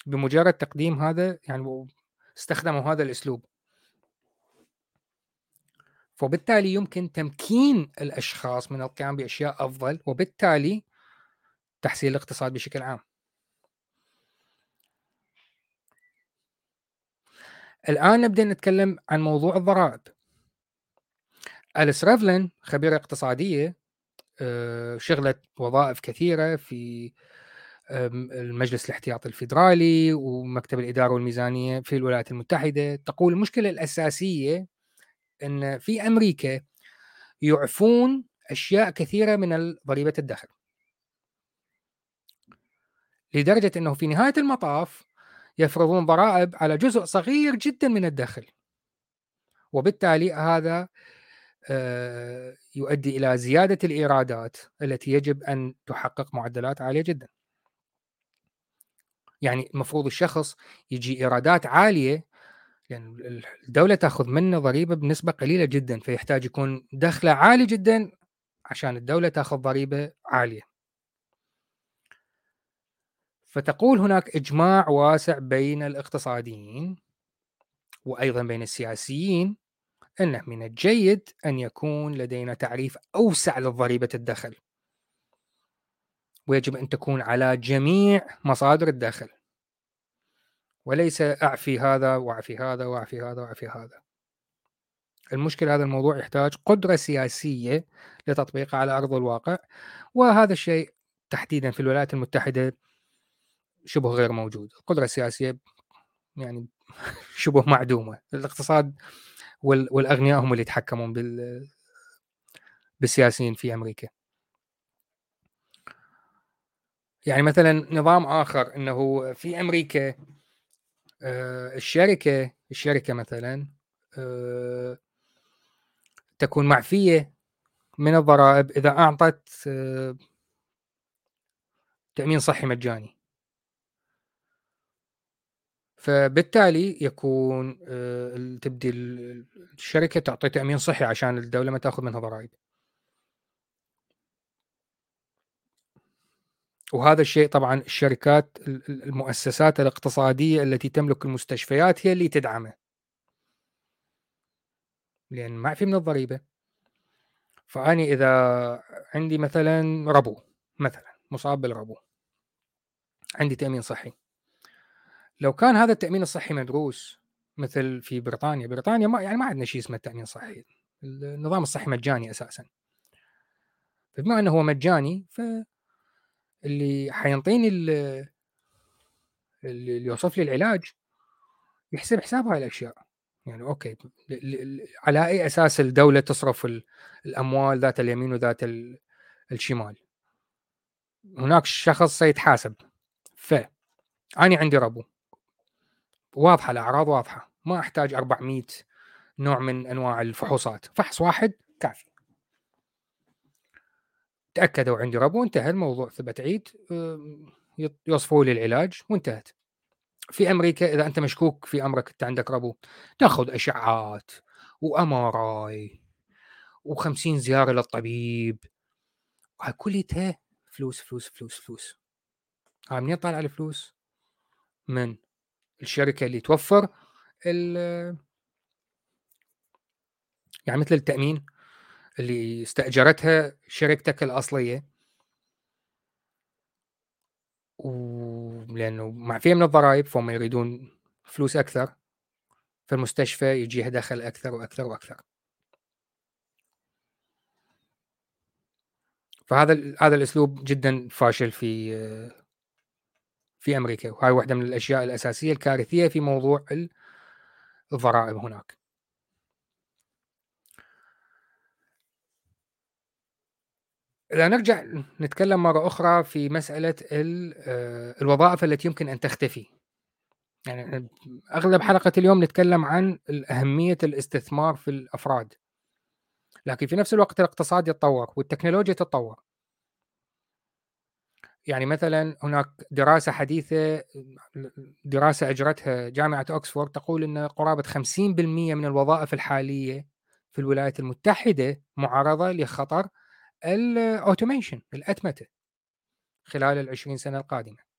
بمجرد تقديم هذا يعني استخدموا هذا الأسلوب وبالتالي يمكن تمكين الأشخاص من القيام بأشياء أفضل وبالتالي تحسين الاقتصاد بشكل عام. الآن نبدأ نتكلم عن موضوع الضرائب. أليس ريفلين خبيرة اقتصادية آه، شغلت وظائف كثيرة في المجلس الاحتياطي الفيدرالي ومكتب الإدارة والميزانية في الولايات المتحدة تقول المشكلة الأساسية إن في أمريكا يعفون أشياء كثيرة من ضريبة الدخل لدرجة إنه في نهاية المطاف يفرضون ضرائب على جزء صغير جدا من الدخل وبالتالي هذا آه، يؤدي إلى زيادة الإيرادات التي يجب أن تحقق معدلات عالية جدا. يعني المفروض الشخص يجي إيرادات عالية يعني الدولة تأخذ منه ضريبة بنسبة قليلة جدا فيحتاج يكون دخله عالي جدا عشان الدولة تأخذ ضريبة عالية. فتقول هناك إجماع واسع بين الاقتصاديين وأيضا بين السياسيين إنه من الجيد أن يكون لدينا تعريف أوسع لضريبة الدخل. ويجب أن تكون على جميع مصادر الدخل. وليس أعفي هذا وأعفي هذا وأعفي هذا وأعفي هذا. المشكلة هذا الموضوع يحتاج قدرة سياسية لتطبيقه على أرض الواقع وهذا الشيء تحديدا في الولايات المتحدة شبه غير موجود. القدرة السياسية يعني شبه معدومة. الاقتصاد والأغنياء هم اللي يتحكمون بال بالسياسيين في أمريكا. يعني مثلا نظام آخر أنه في أمريكا آه، الشركة الشركة مثلا آه، تكون معفية من الضرائب إذا أعطت آه، تأمين صحي مجاني. فبالتالي يكون تبدي الشركة تعطي تأمين صحي عشان الدولة ما تأخذ منها ضرائب. وهذا الشيء طبعا الشركات المؤسسات الاقتصادية التي تملك المستشفيات هي اللي تدعمه. لأن ما في من الضريبة. فأني إذا عندي مثلا ربو مثلا مصاب بالربو عندي تأمين صحي. لو كان هذا التأمين الصحي مدروس مثل في بريطانيا بريطانيا ما يعني ما عندنا شيء اسمه التأمين الصحي. النظام الصحي مجاني أساسا. فبما أنه هو مجاني ف اللي حينطيني اللي يوصف لي العلاج يحسب حساب هاي الاشياء يعني أوكي على أي أساس الدولة تصرف الأموال ذات اليمين وذات الشمال. هناك شخص سيتحاسب. ف أنا عندي ربو. واضحة الأعراض واضحة. ما أحتاج 400 نوع من أنواع الفحوصات. فحص واحد كافي. تأكدوا عندي ربو انتهى الموضوع that's it يوصفوا لي العلاج وانتهت. في أمريكا إذا أنت مشكوك في أمرك أنت عندك ربو تاخذ اشعات و MRI و50 زيارة للطبيب. وهاي كلها فلوس فلوس فلوس فلوس. هاي منين طالع الفلوس؟ من الشركة اللي توفر يعني مثل التأمين. اللي استأجرتها شركتك الأصلية. ولأنه معفيه من الضرائب فهم يريدون فلوس أكثر. فالمستشفى يجيها دخل أكثر وأكثر وأكثر. فهذا هذا الأسلوب جدا فاشل في في أمريكا. وهاي واحدة من الأشياء الأساسية الكارثية في موضوع الضرائب هناك. إذا نرجع نتكلم مرة أخرى في مسألة آه، الوظائف التي يمكن أن تختفي. يعني أغلب حلقة اليوم نتكلم عن أهمية الاستثمار في الأفراد. لكن في نفس الوقت الاقتصاد يتطور والتكنولوجيا تتطور. يعني مثلا هناك دراسة حديثة دراسة أجرتها جامعة أكسفورد تقول أن قرابة 50% من الوظائف الحالية في الولايات المتحدة معرضة لخطر الأوتوميشن الأتمتة خلال ال 20 سنة القادمة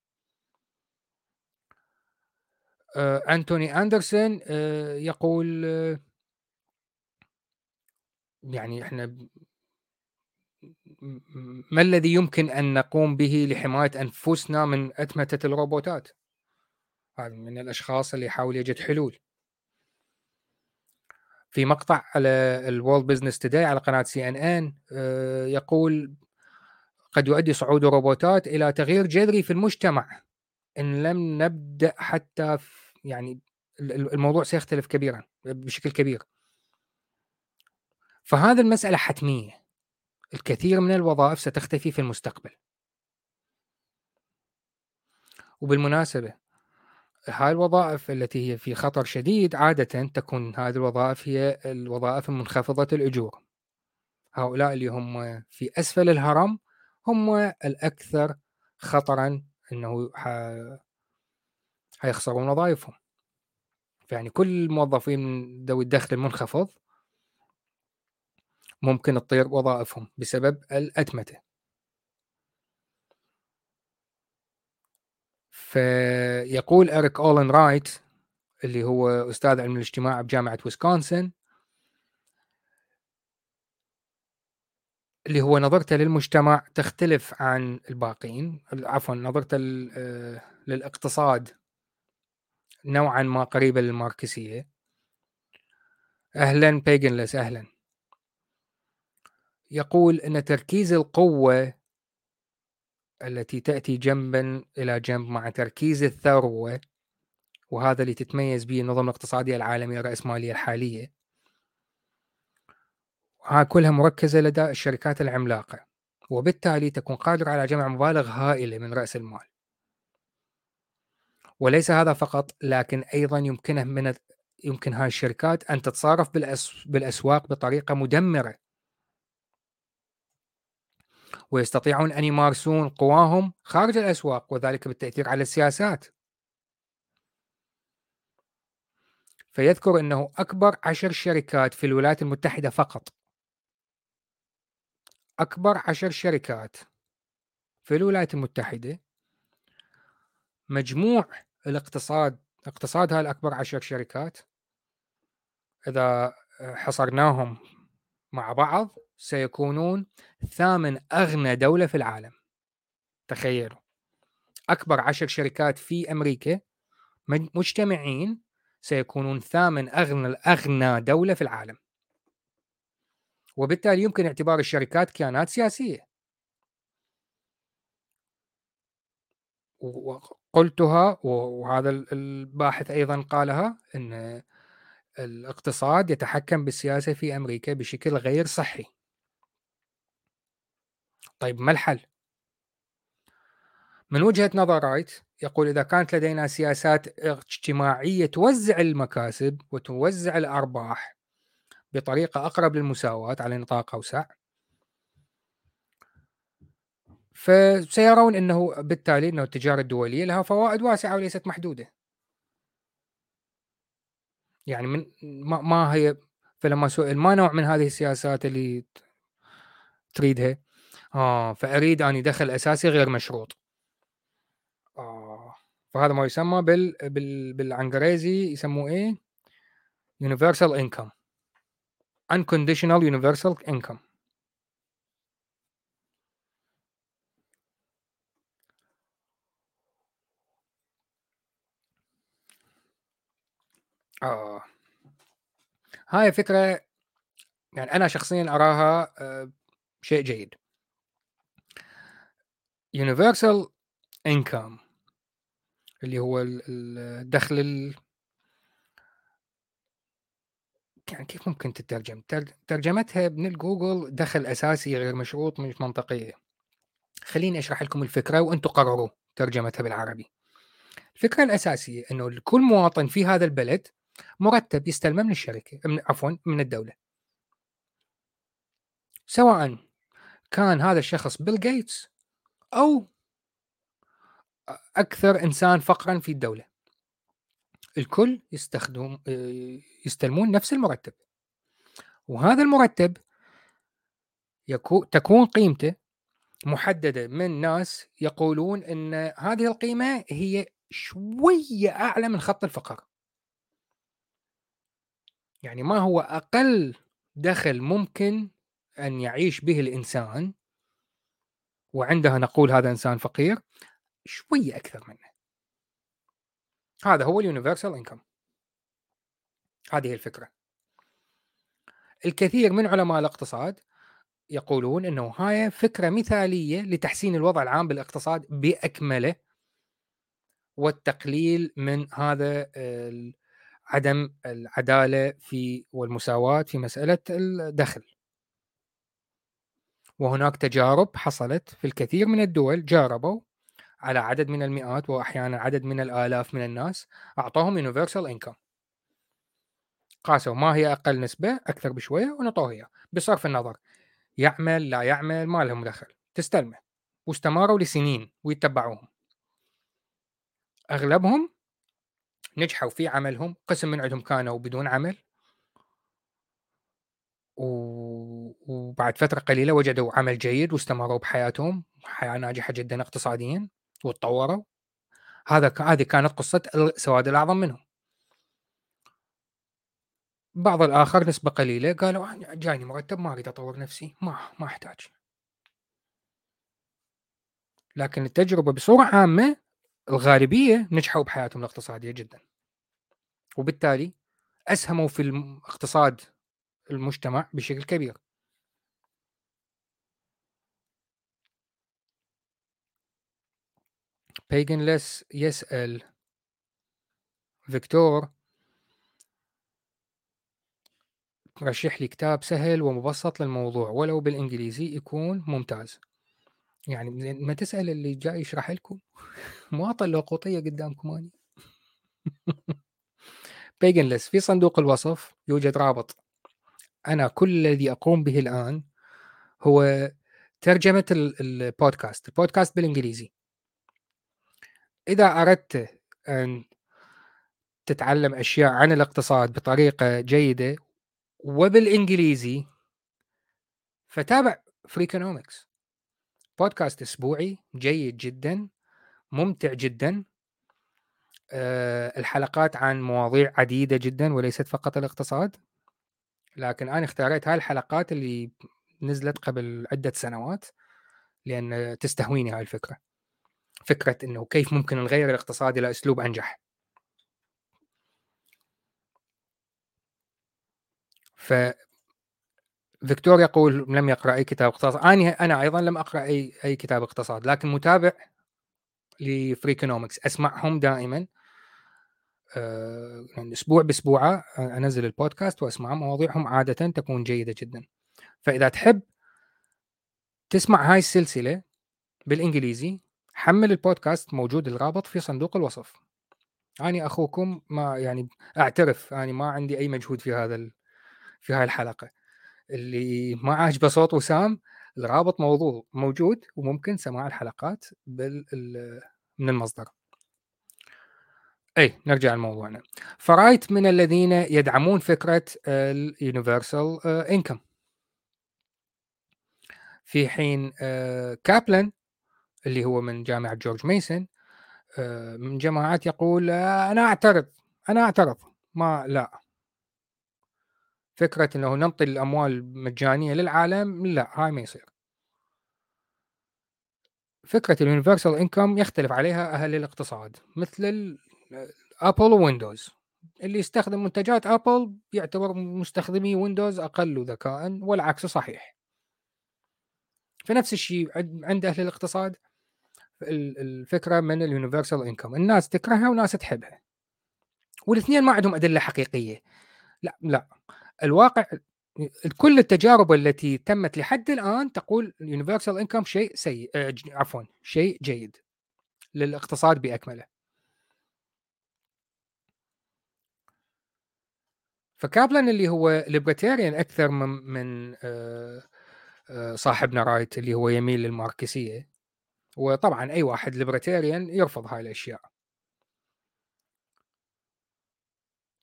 آه، أنتوني أندرسون آه، يقول آه، يعني إحنا ما الذي يمكن أن نقوم به لحماية أنفسنا من أتمتة الروبوتات؟ هذا من الأشخاص اللي يحاول يجد حلول. في مقطع على ال World Business Today على قناة سي إن إن يقول قد يؤدي صعود الروبوتات إلى تغيير جذري في المجتمع. إن لم نبدأ حتى يعني الموضوع سيختلف كبيرا بشكل كبير. فهذه المسألة حتمية. الكثير من الوظائف ستختفي في المستقبل. وبالمناسبة هاي الوظائف التي هي في خطر شديد عادة تكون هذه الوظائف هي الوظائف المنخفضة الأجور. هؤلاء اللي هم في أسفل الهرم هم الأكثر خطرا أنه حيخسرون وظائفهم. يعني كل الموظفين ذوي الدخل المنخفض ممكن تطير وظائفهم بسبب الأتمتة. فيقول إريك أولن رايت اللي هو أستاذ علم الاجتماع بجامعة ويسكونسن اللي هو نظرته للمجتمع تختلف عن الباقين عفوا نظرته آه، للاقتصاد نوعا ما قريبة للماركسية. أهلا بيجنلس أهلا. يقول أن تركيز القوة التي تأتي جنبا إلى جنب مع تركيز الثروة وهذا اللي تتميز به النظم الاقتصادية العالمية الرأسمالية الحالية. ها كلها مركزة لدى الشركات العملاقة وبالتالي تكون قادرة على جمع مبالغ هائلة من رأس المال. وليس هذا فقط لكن أيضا يمكنه من يمكن هاي الشركات أن تتصرف بالأس... بالأسواق بطريقة مدمرة. ويستطيعون أن يمارسون قواهم خارج الأسواق وذلك بالتأثير على السياسات. فيذكر أنه أكبر عشر شركات في الولايات المتحدة فقط. أكبر عشر شركات في الولايات المتحدة. مجموع الاقتصاد اقتصادها الأكبر عشر شركات. إذا حصرناهم مع بعض سيكونون ثامن أغنى دولة في العالم. تخيلوا. أكبر عشر شركات في أمريكا مجتمعين سيكونون ثامن أغنى أغنى دولة في العالم. وبالتالي يمكن اعتبار الشركات كيانات سياسية. وقلتها وهذا الباحث أيضا قالها أن الاقتصاد يتحكم بالسياسة في أمريكا بشكل غير صحي طيب ما الحل؟ من وجهة نظر رايت يقول إذا كانت لدينا سياسات اجتماعية توزع المكاسب وتوزع الأرباح بطريقة أقرب للمساواة على نطاق أوسع فسيرون أنه بالتالي أنه التجارة الدولية لها فوائد واسعة وليست محدودة يعني من ما, ما هي فلما سئل ما نوع من هذه السياسات اللي تريدها. آه فأريد أني دخل أساسي غير مشروط. آه فهذا ما يسمى بال, بال بالعنقريزي يسموه إيه؟ Universal income. Unconditional universal income. آه. هاي فكرة يعني أنا شخصيا أراها آه شيء جيد. Universal income اللي هو الدخل ال... يعني كيف ممكن تترجم؟ ترجمتها من الجوجل دخل أساسي غير مشروط مش منطقية. خليني أشرح لكم الفكرة وأنتم قرروا ترجمتها بالعربي. الفكرة الأساسية أنه كل مواطن في هذا البلد مرتب يستلمه من الشركة من عفوا من الدولة. سواء كان هذا الشخص بيل جيتس أو أكثر إنسان فقرا في الدولة. الكل يستخدم يستلمون نفس المرتب. وهذا المرتب تكون قيمته محددة من ناس يقولون أن هذه القيمة هي شوية أعلى من خط الفقر. يعني ما هو أقل دخل ممكن أن يعيش به الإنسان وعندها نقول هذا إنسان فقير شوية أكثر منه. هذا هو اليونيفرسال إنكم. هذه الفكرة. الكثير من علماء الاقتصاد يقولون إنه هاي فكرة مثالية لتحسين الوضع العام بالاقتصاد بأكمله والتقليل من هذا عدم العدالة في والمساواة في مسألة الدخل. وهناك تجارب حصلت في الكثير من الدول جاربوا على عدد من المئات وأحيانا عدد من الآلاف من الناس أعطوهم يونيفرسال انكم. قاسوا ما هي أقل نسبة؟ أكثر بشوية ونطوه اياه بصرف النظر يعمل لا يعمل ما لهم دخل. تستلمه. واستمروا لسنين ويتبعوهم. أغلبهم نجحوا في عملهم قسم من عندهم كانوا بدون عمل. وبعد فترة قليلة وجدوا عمل جيد واستمروا بحياتهم حياة ناجحة جدا اقتصاديا وتطوروا. هذا هذه كانت قصة السواد الأعظم منهم. بعض الآخر نسبة قليلة قالوا جاني مرتب ما أريد أطور نفسي ما ما أحتاج. لكن التجربة بصورة عامة الغالبية نجحوا بحياتهم الاقتصادية جدا. وبالتالي أسهموا في الاقتصاد المجتمع بشكل كبير. بيجنلس يسأل فيكتور رشح لي كتاب سهل ومبسط للموضوع ولو بالإنجليزي يكون ممتاز. يعني ما تسأل اللي جاي يشرح لكم. مواطن لقوطية قدامكم أني بيجنلس في صندوق الوصف يوجد رابط. أنا كل الذي أقوم به الآن هو ترجمة البودكاست. البودكاست بالإنجليزي. إذا أردت أن تتعلم أشياء عن الاقتصاد بطريقة جيدة وبالإنجليزي فتابع Freakonomics بودكاست أسبوعي جيد جدا ممتع جدا. أه الحلقات عن مواضيع عديدة جدا وليست فقط الاقتصاد لكن أنا اختاريت هاي الحلقات اللي نزلت قبل عدة سنوات لأن تستهويني هاي الفكرة. فكرة إنه كيف ممكن نغير الاقتصاد إلى أسلوب أنجح. ف فيكتور يقول لم يقرأ أي كتاب اقتصاد. أنا أنا أيضا لم أقرأ اي أي كتاب اقتصاد لكن متابع ل Freakonomics أسمعهم دائما أه يعني أسبوع بأسبوعة أنزل البودكاست وأسمع مواضيعهم. عادة تكون جيدة جدا. فإذا تحب تسمع هاي السلسلة بالإنجليزي حمل البودكاست موجود الرابط في صندوق الوصف. أني أخوكم ما يعني أعترف أني ما عندي أي مجهود في هذا في هاي الحلقة. اللي ما عاجبه صوت وسام الرابط موضوع موجود وممكن سماع الحلقات بال من المصدر. إي نرجع لموضوعنا. فرأيت من الذين يدعمون فكرة اليونيفرسال انكم في حين كابلن اللي هو من جامعة جورج ميسون من جماعات يقول أنا أعترض أنا أعترض. ما لا. فكرة انه ننطي الأموال مجانية للعالم لا هاي ما يصير. فكرة ال universal income يختلف عليها أهل الاقتصاد مثل ابل ويندوز اللي يستخدم منتجات ابل يعتبر مستخدمي ويندوز أقل ذكاء والعكس صحيح. فنفس الشيء عند أهل الاقتصاد الفكرة من ال universal income الناس تكرهها وناس تحبها. والإثنين ما عندهم أدلة حقيقية. لا لا. الواقع كل التجارب التي تمت لحد الآن تقول ال universal income شيء سيء آه عفوا شيء جيد للاقتصاد بأكمله. فكابلن اللي هو libertarian أكثر من من آه آه صاحبنا رايت اللي هو يميل للماركسية. وطبعا أي واحد libertarian يرفض هاي الأشياء.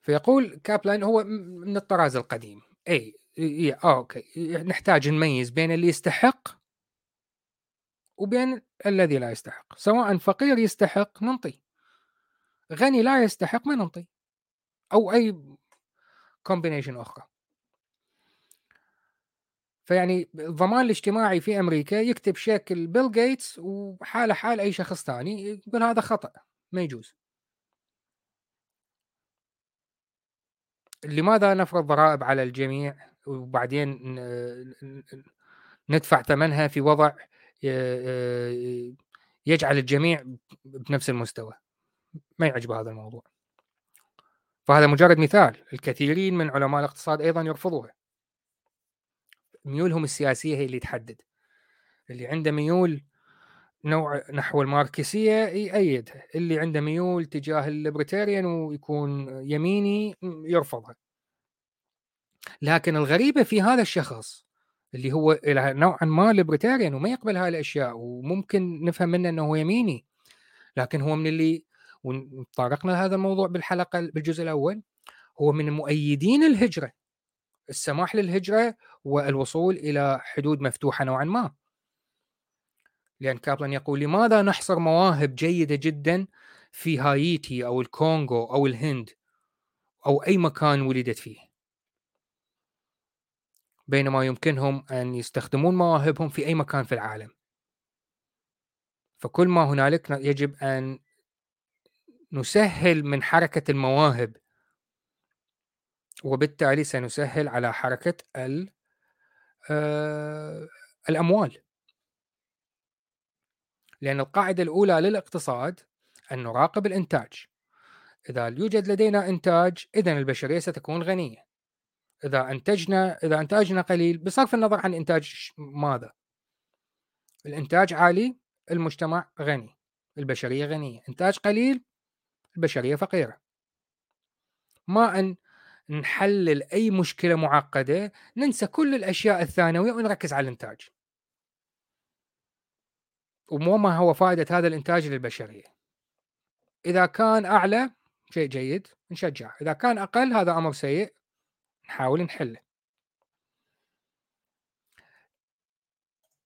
فيقول كابلان هو من الطراز القديم. إي آه okay. نحتاج نميز بين اللي يستحق وبين الذي لا يستحق. سواء فقير يستحق ننطي. غني لا يستحق ما ننطي. أو أي combination أخرى. فيعني الضمان الاجتماعي في أمريكا يكتب شيك لبيل جيتس وحاله حال أي شخص ثاني يقول هذا خطأ ما يجوز. لماذا نفرض ضرائب على الجميع وبعدين ندفع ثمنها في وضع يجعل الجميع بنفس المستوى؟ ما يعجب هذا الموضوع. فهذا مجرد مثال الكثيرين من علماء الاقتصاد أيضا يرفضوها. ميولهم السياسية هي اللي تحدد. اللي عنده ميول نوع نحو الماركسية يأيدها اللي عنده ميول تجاه ال libertarian ويكون يميني يرفضها. لكن الغريبة في هذا الشخص اللي هو نوعا ما libertarian وما يقبل هاي الأشياء وممكن نفهم منه إنه يميني لكن هو من اللي وطرقنا هذا الموضوع بالحلقة بالجزء الأول هو من مؤيدين الهجرة السماح للهجرة والوصول إلى حدود مفتوحة نوعا ما. لأن كابلان يقول لماذا نحصر مواهب جيدة جدا في هايتي أو الكونغو أو الهند أو أي مكان ولدت فيه؟ بينما يمكنهم أن يستخدمون مواهبهم في أي مكان في العالم. فكل ما هنالك يجب أن نسهل من حركة المواهب. وبالتالي سنسهل على حركة آه، الأموال. لأن القاعدة الأولى للاقتصاد أن نراقب الإنتاج. إذا يوجد لدينا إنتاج إذا البشرية ستكون غنية. إذا أنتجنا إذا إنتاجنا قليل بصرف النظر عن إنتاج ماذا؟ الإنتاج عالي المجتمع غني البشرية غنية. إنتاج قليل البشرية فقيرة. ما أن نحلل أي مشكلة معقدة ننسى كل الأشياء الثانوية ونركز على الإنتاج. وما هو فائدة هذا الإنتاج للبشرية. إذا كان أعلى شيء جيد نشجع. إذا كان أقل هذا أمر سيء نحاول نحله.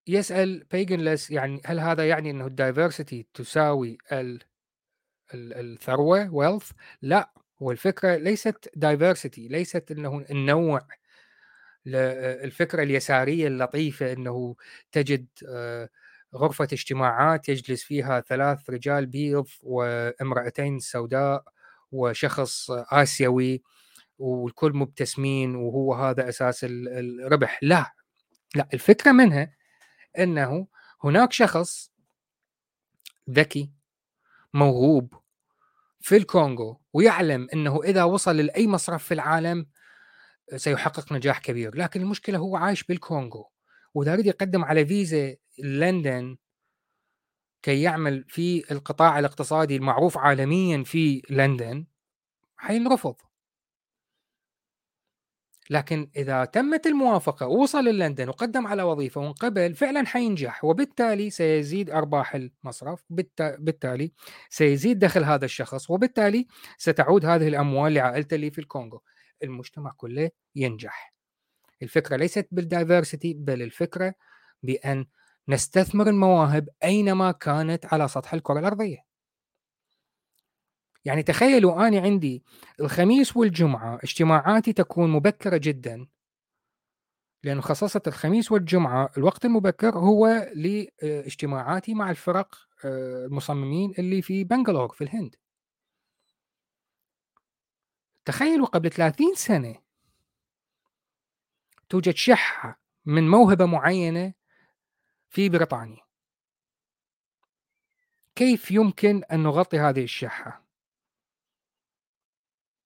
يسأل بيجنلس يعني هل هذا يعني أنه ال diversity تساوي ال الثروة wealth لا. هو الفكرة ليست diversity ليست أنه النوع الفكرة اليسارية اللطيفة أنه تجد آه، غرفة اجتماعات يجلس فيها ثلاث رجال بيض وامرأتين سوداء وشخص آسيوي والكل مبتسمين وهو هذا أساس الربح. لا لا الفكرة منها أنه هناك شخص ذكي موهوب في الكونغو ويعلم أنه إذا وصل لأي مصرف في العالم سيحقق نجاح كبير لكن المشكلة هو عايش بالكونغو. يريد يقدم على فيزا لندن كي يعمل في القطاع الاقتصادي المعروف عالميا في لندن حينرفض. لكن إذا تمت الموافقة ووصل للندن وقدم على وظيفة وانقبل فعلا حينجح وبالتالي سيزيد أرباح المصرف بالتالي سيزيد دخل هذا الشخص وبالتالي ستعود هذه الأموال لعائلته اللي في الكونغو. المجتمع كله ينجح. الفكرة ليست بالدايفرسيتي بل الفكرة بأن نستثمر المواهب أينما كانت على سطح الكرة الأرضية. يعني تخيلوا أنا عندي الخميس والجمعة اجتماعاتي تكون مبكرة جدا. لأنه خصصت الخميس والجمعة الوقت المبكر هو لاجتماعاتي مع الفرق آه، المصممين اللي في بنغلور في الهند. تخيلوا قبل 30 سنة توجد شحة من موهبة معينة في بريطانيا. كيف يمكن أن نغطي هذه الشحة؟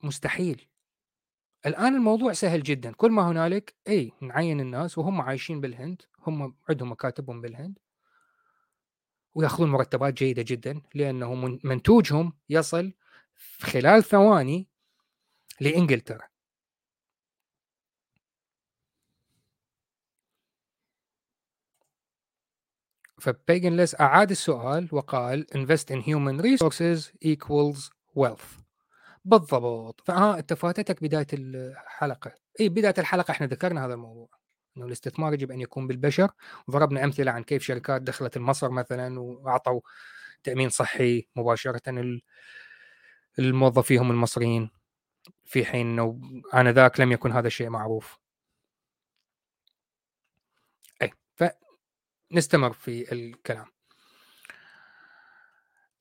مستحيل. الآن الموضوع سهل جدا. كل ما هنالك إي نعين الناس وهم عايشين بالهند هم عندهم مكاتبهم بالهند ويأخذون مرتبات جيدة جدا لأنه منتوجهم يصل خلال ثواني لإنجلترا. فبيجنلس أعاد السؤال وقال invest in human resources equals wealth. بالضبط. فها أنت فاتتك بداية الحلقة. إي بداية الحلقة إحنا ذكرنا هذا الموضوع. إنه الاستثمار يجب أن يكون بالبشر. وضربنا أمثلة عن كيف شركات دخلت المصر مثلا وأعطوا تأمين صحي مباشرة الموظفيهم المصريين. في حين إنه آنذاك لم يكن هذا الشيء معروف. إي فنستمر في الكلام.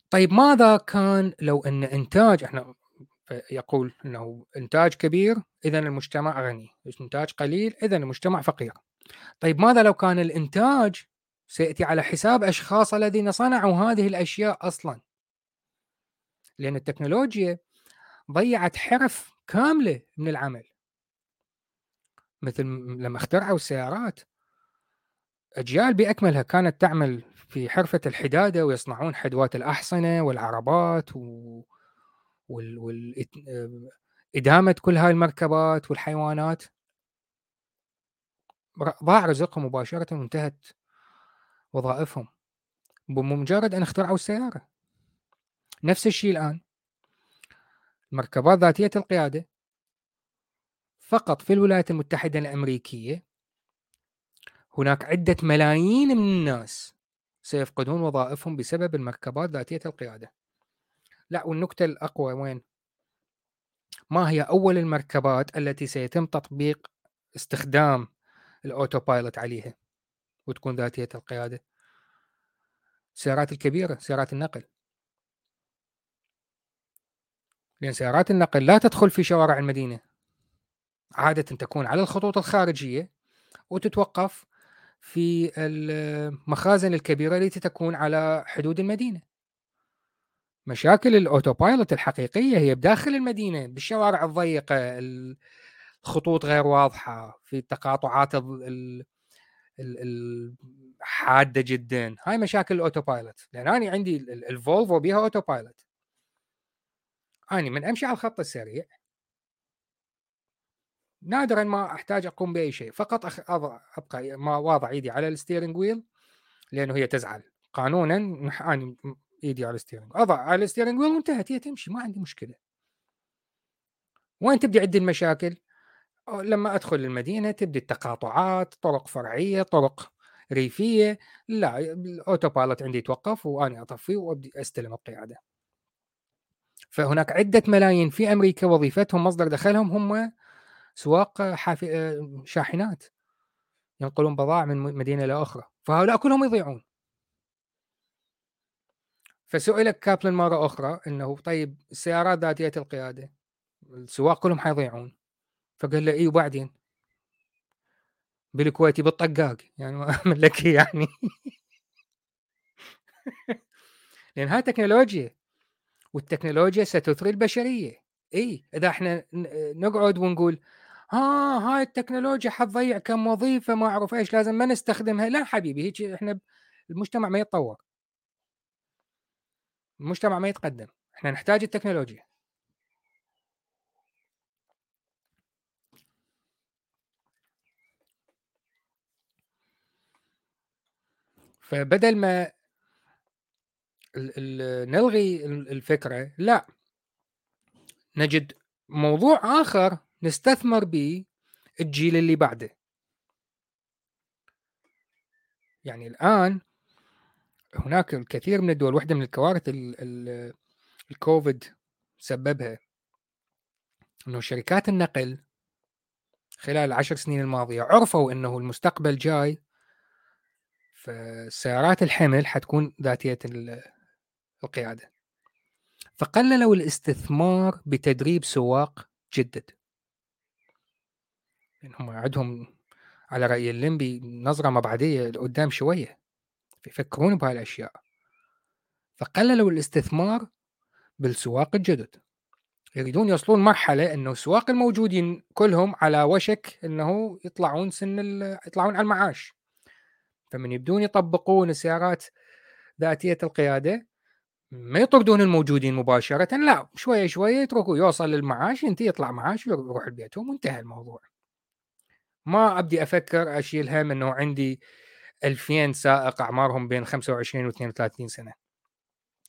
طيب ماذا كان لو أن إنتاج إحنا يقول إنه إنتاج كبير اذا المجتمع غني، إنتاج قليل اذا المجتمع فقير. طيب ماذا لو كان الإنتاج سيأتي على حساب أشخاص الذين صنعوا هذه الأشياء أصلا؟ لأن التكنولوجيا ضيعت حرف كاملة من العمل. مثل لما اخترعوا السيارات اجيال بأكملها كانت تعمل في حرفة الحدادة ويصنعون حدوات الأحصنة والعربات و... وإدامة كل هاي المركبات والحيوانات. ضاع رزقهم مباشرة وانتهت وظائفهم بمجرد أن اخترعوا السيارة. نفس الشيء الآن. مركبات ذاتية القيادة فقط في الولايات المتحدة الأمريكية هناك عدة ملايين من الناس سيفقدون وظائفهم بسبب المركبات ذاتية القيادة. لا والنكتة الأقوى وين؟ ما هي أول المركبات التي سيتم تطبيق استخدام الأوتو بايلوت عليها وتكون ذاتية القيادة؟ السيارات الكبيرة سيارات النقل. لأن سيارات النقل لا تدخل في شوارع المدينة. عادة تكون على الخطوط الخارجية وتتوقف في المخازن الكبيرة التي تكون على حدود المدينة. مشاكل ال autopilot الحقيقية هي بداخل المدينة بالشوارع الضيقة الخطوط غير واضحة في التقاطعات الحاده جدا. هاي مشاكل ال autopilot لأن أنا عندي الفولفو بيها autopilot أني من أمشي على الخط السريع نادرا ما أحتاج أقوم بأي شيء فقط أخ... أضع... أبقى ما واضع إيدي على ال steering wheel لأنه هي تزعل. قانونا أنا إيدي على ال steering أضع على ال steering wheel وانتهت هي تمشي ما عندي مشكلة. وين تبدي عندي المشاكل؟ لما أدخل المدينة تبدي التقاطعات طرق فرعية طرق ريفية. لا ال autopilot عندي يتوقف وأنا اطفيه وأبدي أستلم القيادة. فهناك عدة ملايين في أمريكا وظيفتهم مصدر دخلهم هم سواق حافي... شاحنات. ينقلون بضائع من مدينة إلى أخرى. فهؤلاء كلهم يضيعون. فسئل كابلن مرة أخرى إنه طيب السيارات ذاتية القيادة السواق كلهم حيضيعون. فقال له اي وبعدين؟ بالكويتي بالطقاق. يعني ما لك يعني. لأن هاي تكنولوجيا والتكنولوجيا ستثري البشرية. اي إذا إحنا نقعد ونقول ها هاي التكنولوجيا حتضيع كم وظيفة ما أعرف إيش لازم ما نستخدمها. لا حبيبي هيك إحنا المجتمع ما يتطور. المجتمع ما يتقدم. إحنا نحتاج التكنولوجيا. فبدل ما نلغي الفكرة لا نجد موضوع آخر. نستثمر به الجيل اللي بعده. يعني الآن هناك الكثير من الدول واحدة من الكوارث الكوفيد سببها إنه شركات النقل خلال العشر سنين الماضية عرفوا إنه المستقبل جاي فسيارات الحمل حتكون ذاتية القيادة. فقللوا الاستثمار بتدريب سواق جدد. هم عندهم على رأي الليمبي نظرة مبعدية لقدام شوية يفكرون بهاي الاشياء فقللوا الاستثمار بالسواق الجدد. يريدون يوصلون مرحلة إنه السواق الموجودين كلهم على وشك إنه يطلعون سن يطلعون على المعاش. فمن يبدون يطبقون السيارات ذاتية القيادة ما يطردون الموجودين مباشرة لا شوية شوية يتركوا يوصل للمعاش ينتهي يطلع معاش ويروح لبيتهم وانتهى الموضوع. ما أبدي أفكر أشيل هم إنه عندي 2000 سائق أعمارهم بين 25 و 32 سنة.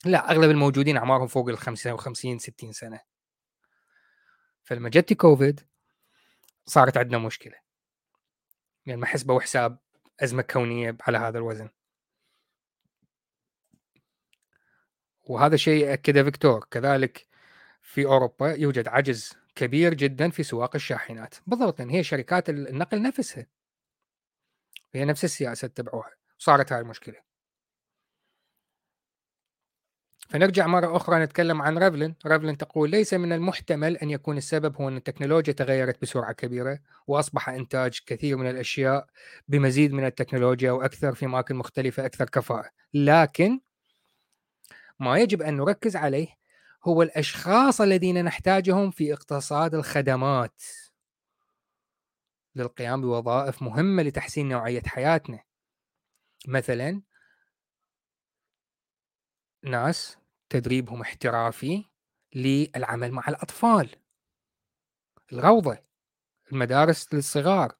لا أغلب الموجودين أعمارهم فوق ال 55 60 سنة. فلما جت كوفيد صارت عندنا مشكلة. يعني ما حسبوا وحساب أزمة كونية على هذا الوزن. وهذا شيء أكده فيكتور. كذلك في أوروبا يوجد عجز كبير جدا في سواق الشاحنات بالضبط لأن هي شركات النقل نفسها. هي نفس السياسة تبعوها صارت هاي المشكلة. فنرجع مرة أخرى نتكلم عن ريفلين ريفلين تقول ليس من المحتمل أن يكون السبب هو أن التكنولوجيا تغيرت بسرعة كبيرة وأصبح إنتاج كثير من الأشياء بمزيد من التكنولوجيا وأكثر في أماكن مختلفة أكثر كفاءة. لكن ما يجب أن نركز عليه هو الأشخاص الذين نحتاجهم في اقتصاد الخدمات للقيام بوظائف مهمة لتحسين نوعية حياتنا. مثلا ناس تدريبهم احترافي للعمل مع الأطفال. الروضة المدارس للصغار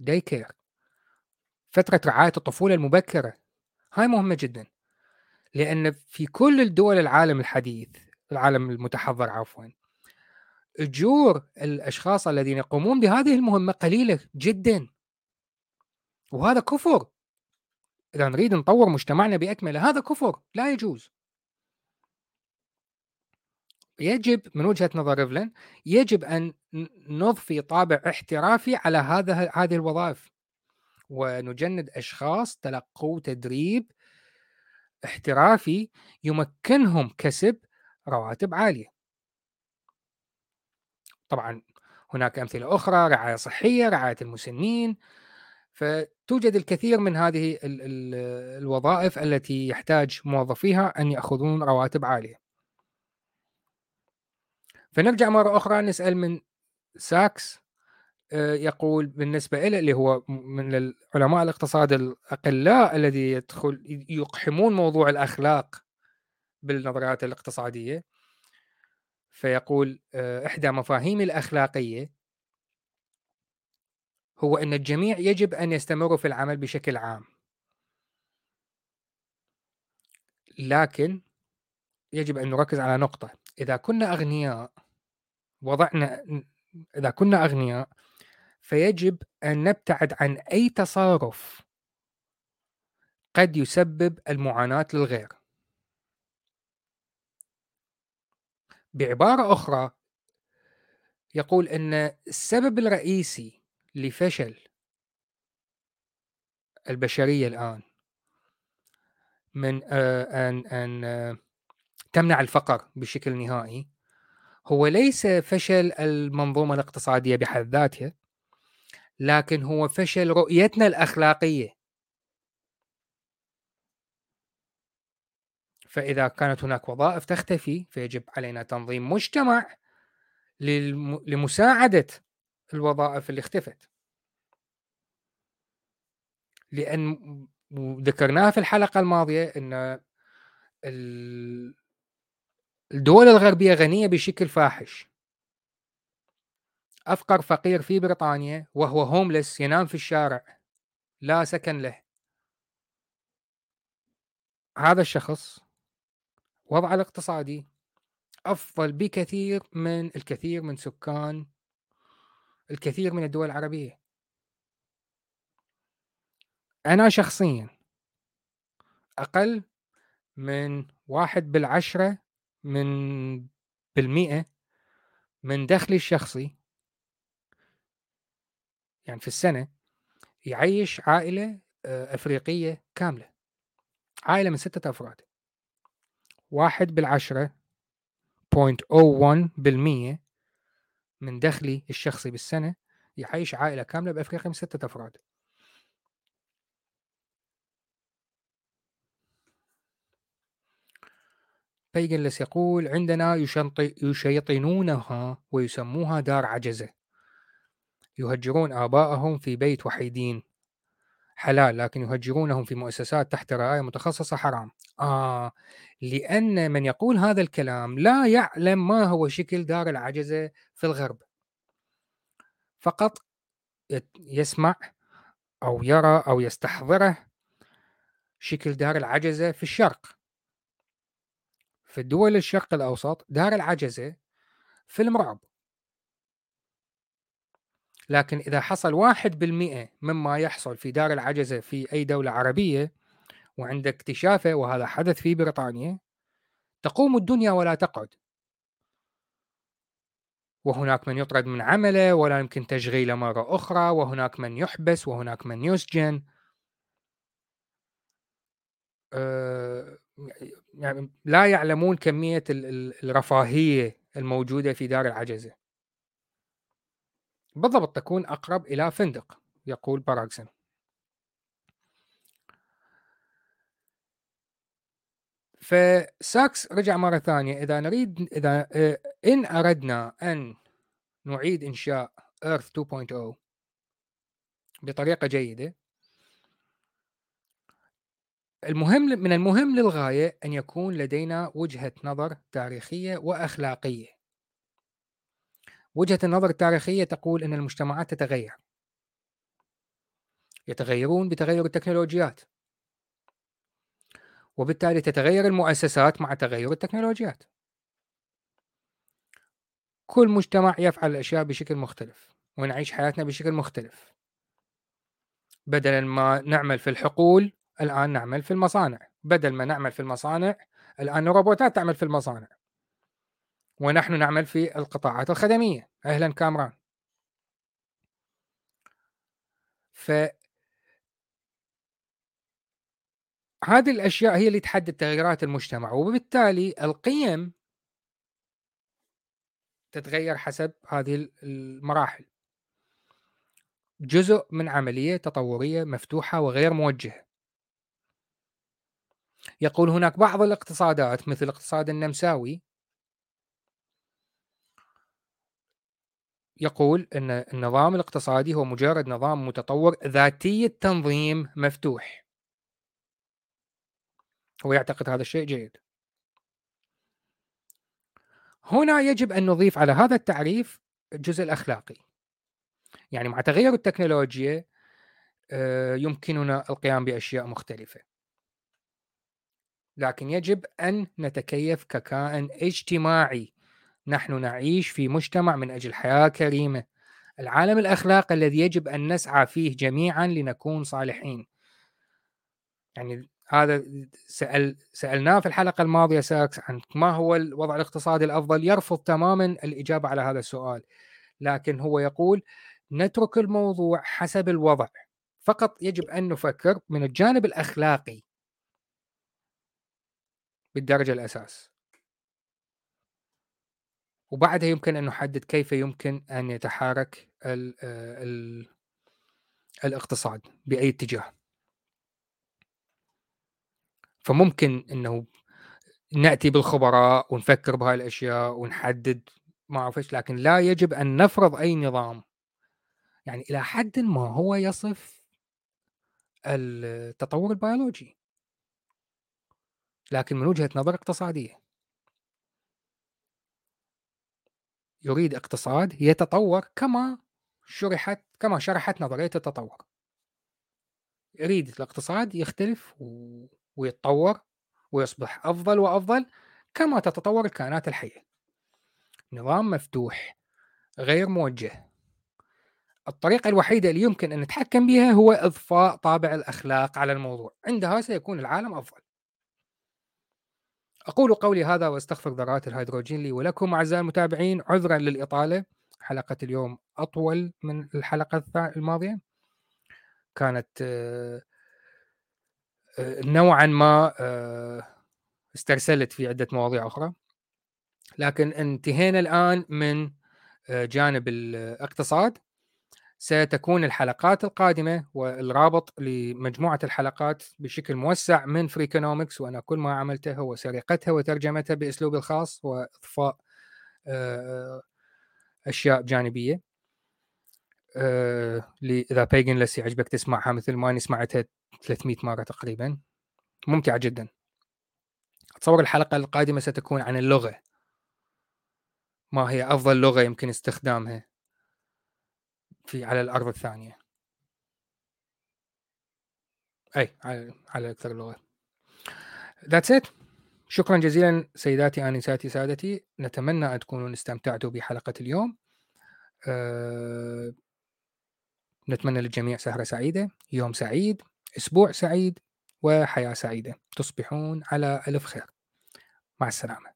الديكير فترة رعاية الطفولة المبكرة. هاي مهمة جدا لأن في كل الدول العالم الحديث العالم المتحضر عفوا. اجور الأشخاص الذين يقومون بهذه المهمة قليلة جدا. وهذا كفر. إذا نريد نطور مجتمعنا بأكمله هذا كفر لا يجوز. يجب من وجهة نظر ريفلن يجب أن نضفي طابع احترافي على هذا هذه الوظائف. ونجند أشخاص تلقوا تدريب احترافي يمكنهم كسب رواتب عالية. طبعا هناك أمثلة أخرى رعاية صحية رعاية المسنين فتوجد الكثير من هذه ال ال الوظائف التي يحتاج موظفيها أن يأخذون رواتب عالية. فنرجع مرة أخرى نسأل من ساكس آه، يقول بالنسبة له اللي هو من علماء الاقتصاد الأقلاء الذي يدخل يقحمون موضوع الأخلاق بالنظريات الاقتصادية. فيقول آه، إحدى مفاهيم الأخلاقية هو أن الجميع يجب أن يستمروا في العمل بشكل عام. لكن يجب أن نركز على نقطة إذا كنا أغنياء وضعنا إذا كنا أغنياء فيجب أن نبتعد عن أي تصرف قد يسبب المعاناة للغير. بعبارة أخرى يقول أن السبب الرئيسي لفشل البشرية الآن من آه، أن أن آه، تمنع الفقر بشكل نهائي هو ليس فشل المنظومة الاقتصادية بحد ذاتها لكن هو فشل رؤيتنا الأخلاقية. فإذا كانت هناك وظائف تختفي فيجب علينا تنظيم مجتمع لمساعدة الوظائف اللي اختفت. لأن ذكرناها في الحلقة الماضية أن الدول الغربية غنية بشكل فاحش. أفقر فقير في بريطانيا وهو هوملس ينام في الشارع لا سكن له. هذا الشخص وضعه الاقتصادي أفضل بكثير من الكثير من سكان الكثير من الدول العربية. أنا شخصيا أقل من واحد بالعشرة من بالمئة من دخلي الشخصي يعني في السنة يعيش عائلة آه، أفريقية كاملة عائلة من ستة أفراد. واحد بالعشرة 0.01 بالمية من دخلي الشخصي بالسنة يعيش عائلة كاملة بأفريقيا من ستة أفراد. بيجلس يقول عندنا يشيطنونها ويسموها دار عجزة. يهجرون آباءهم في بيت وحيدين. حلال لكن يهجرونهم في مؤسسات تحت رعاية متخصصة حرام. آه لأن من يقول هذا الكلام لا يعلم ما هو شكل دار العجزة في الغرب. فقط يسمع أو يرى أو يستحضره شكل دار العجزة في الشرق. في الدول الشرق الأوسط دار العجزة فيلم رعب لكن إذا حصل واحد بالمئة مما يحصل في دار العجزة في أي دولة عربية وعند اكتشافه وهذا حدث في بريطانيا. تقوم الدنيا ولا تقعد. وهناك من يطرد من عمله ولا يمكن تشغيله مرة أخرى. وهناك من يحبس وهناك من يسجن. أه يعني لا يعلمون كمية الرفاهية الموجودة في دار العجزة. بالضبط تكون أقرب إلى فندق يقول باراكسن. فساكس رجع مرة ثانية. إذا نريد إذا آه، إن أردنا أن نعيد إنشاء Earth 2.0 بطريقة جيدة المهم من المهم للغاية أن يكون لدينا وجهة نظر تاريخية وأخلاقية. وجهة النظر التاريخية تقول أن المجتمعات تتغير. يتغيرون بتغير التكنولوجيات. وبالتالي تتغير المؤسسات مع تغير التكنولوجيات. كل مجتمع يفعل الأشياء بشكل مختلف ونعيش حياتنا بشكل مختلف. بدلا ما نعمل في الحقول الآن نعمل في المصانع. بدل ما نعمل في المصانع الآن الروبوتات تعمل في المصانع. ونحن نعمل في القطاعات الخدمية. أهلا كامران. ف هذه الأشياء هي اللي تحدد تغيرات المجتمع وبالتالي القيم تتغير حسب هذه المراحل. جزء من عملية تطورية مفتوحة وغير موجهة. يقول هناك بعض الاقتصادات مثل الاقتصاد النمساوي يقول أن النظام الاقتصادي هو مجرد نظام متطور ذاتي التنظيم مفتوح. هو يعتقد هذا الشيء جيد. هنا يجب أن نضيف على هذا التعريف الجزء الأخلاقي. يعني مع تغير التكنولوجيا آه، يمكننا القيام بأشياء مختلفة. لكن يجب أن نتكيف ككائن اجتماعي. نحن نعيش في مجتمع من أجل حياة كريمة. العالم الأخلاقي الذي يجب أن نسعى فيه جميعا لنكون صالحين. يعني هذا سأل سألناه في الحلقة الماضية ساكس عن ما هو الوضع الاقتصادي الأفضل؟ يرفض تماما الإجابة على هذا السؤال. لكن هو يقول نترك الموضوع حسب الوضع. فقط يجب أن نفكر من الجانب الأخلاقي بالدرجة الأساس. وبعدها يمكن أن نحدد كيف يمكن أن يتحرك ال ال الاقتصاد بأي اتجاه. فممكن أنه نأتي بالخبراء ونفكر بهاي الأشياء ونحدد ما أعرف إيش لكن لا يجب أن نفرض أي نظام. يعني إلى حد ما هو يصف التطور البيولوجي. لكن من وجهة نظر اقتصادية. يريد اقتصاد يتطور كما شرحت كما شرحت نظرية التطور. يريد الاقتصاد يختلف و... ويتطور ويصبح أفضل وأفضل كما تتطور الكائنات الحية. نظام مفتوح غير موجه. الطريقة الوحيدة اللي يمكن أن نتحكم بها هو إضفاء طابع الأخلاق على الموضوع. عندها سيكون العالم أفضل. أقول قولي هذا وأستغفر ذرات الهيدروجين لي ولكم أعزائي المتابعين عذرا للإطالة. حلقة اليوم أطول من الحلقة الماضية. كانت آه، نوعا ما آه، استرسلت في عدة مواضيع أخرى. لكن انتهينا الآن من جانب الاقتصاد. ستكون الحلقات القادمة والرابط لمجموعة الحلقات بشكل موسع من فريكونومكس وأنا كل ما عملته هو سرقتها وترجمتها بأسلوبي الخاص وإضفاء آه، أشياء جانبية آه، إذا بيجن لسي عجبك تسمعها مثل ما أني سمعتها 300 مرة تقريبا. ممتعة جدا. أتصور الحلقة القادمة ستكون عن اللغة. ما هي أفضل لغة يمكن استخدامها في على الأرض الثانية. أي على, على أكثر اللغات That's it. شكرا جزيلا سيداتي آنساتي سادتي. نتمنى أن تكونوا استمتعتوا بحلقة اليوم. أه... نتمنى للجميع سهرة سعيدة يوم سعيد أسبوع سعيد وحياة سعيدة. تصبحون على ألف خير. مع السلامة.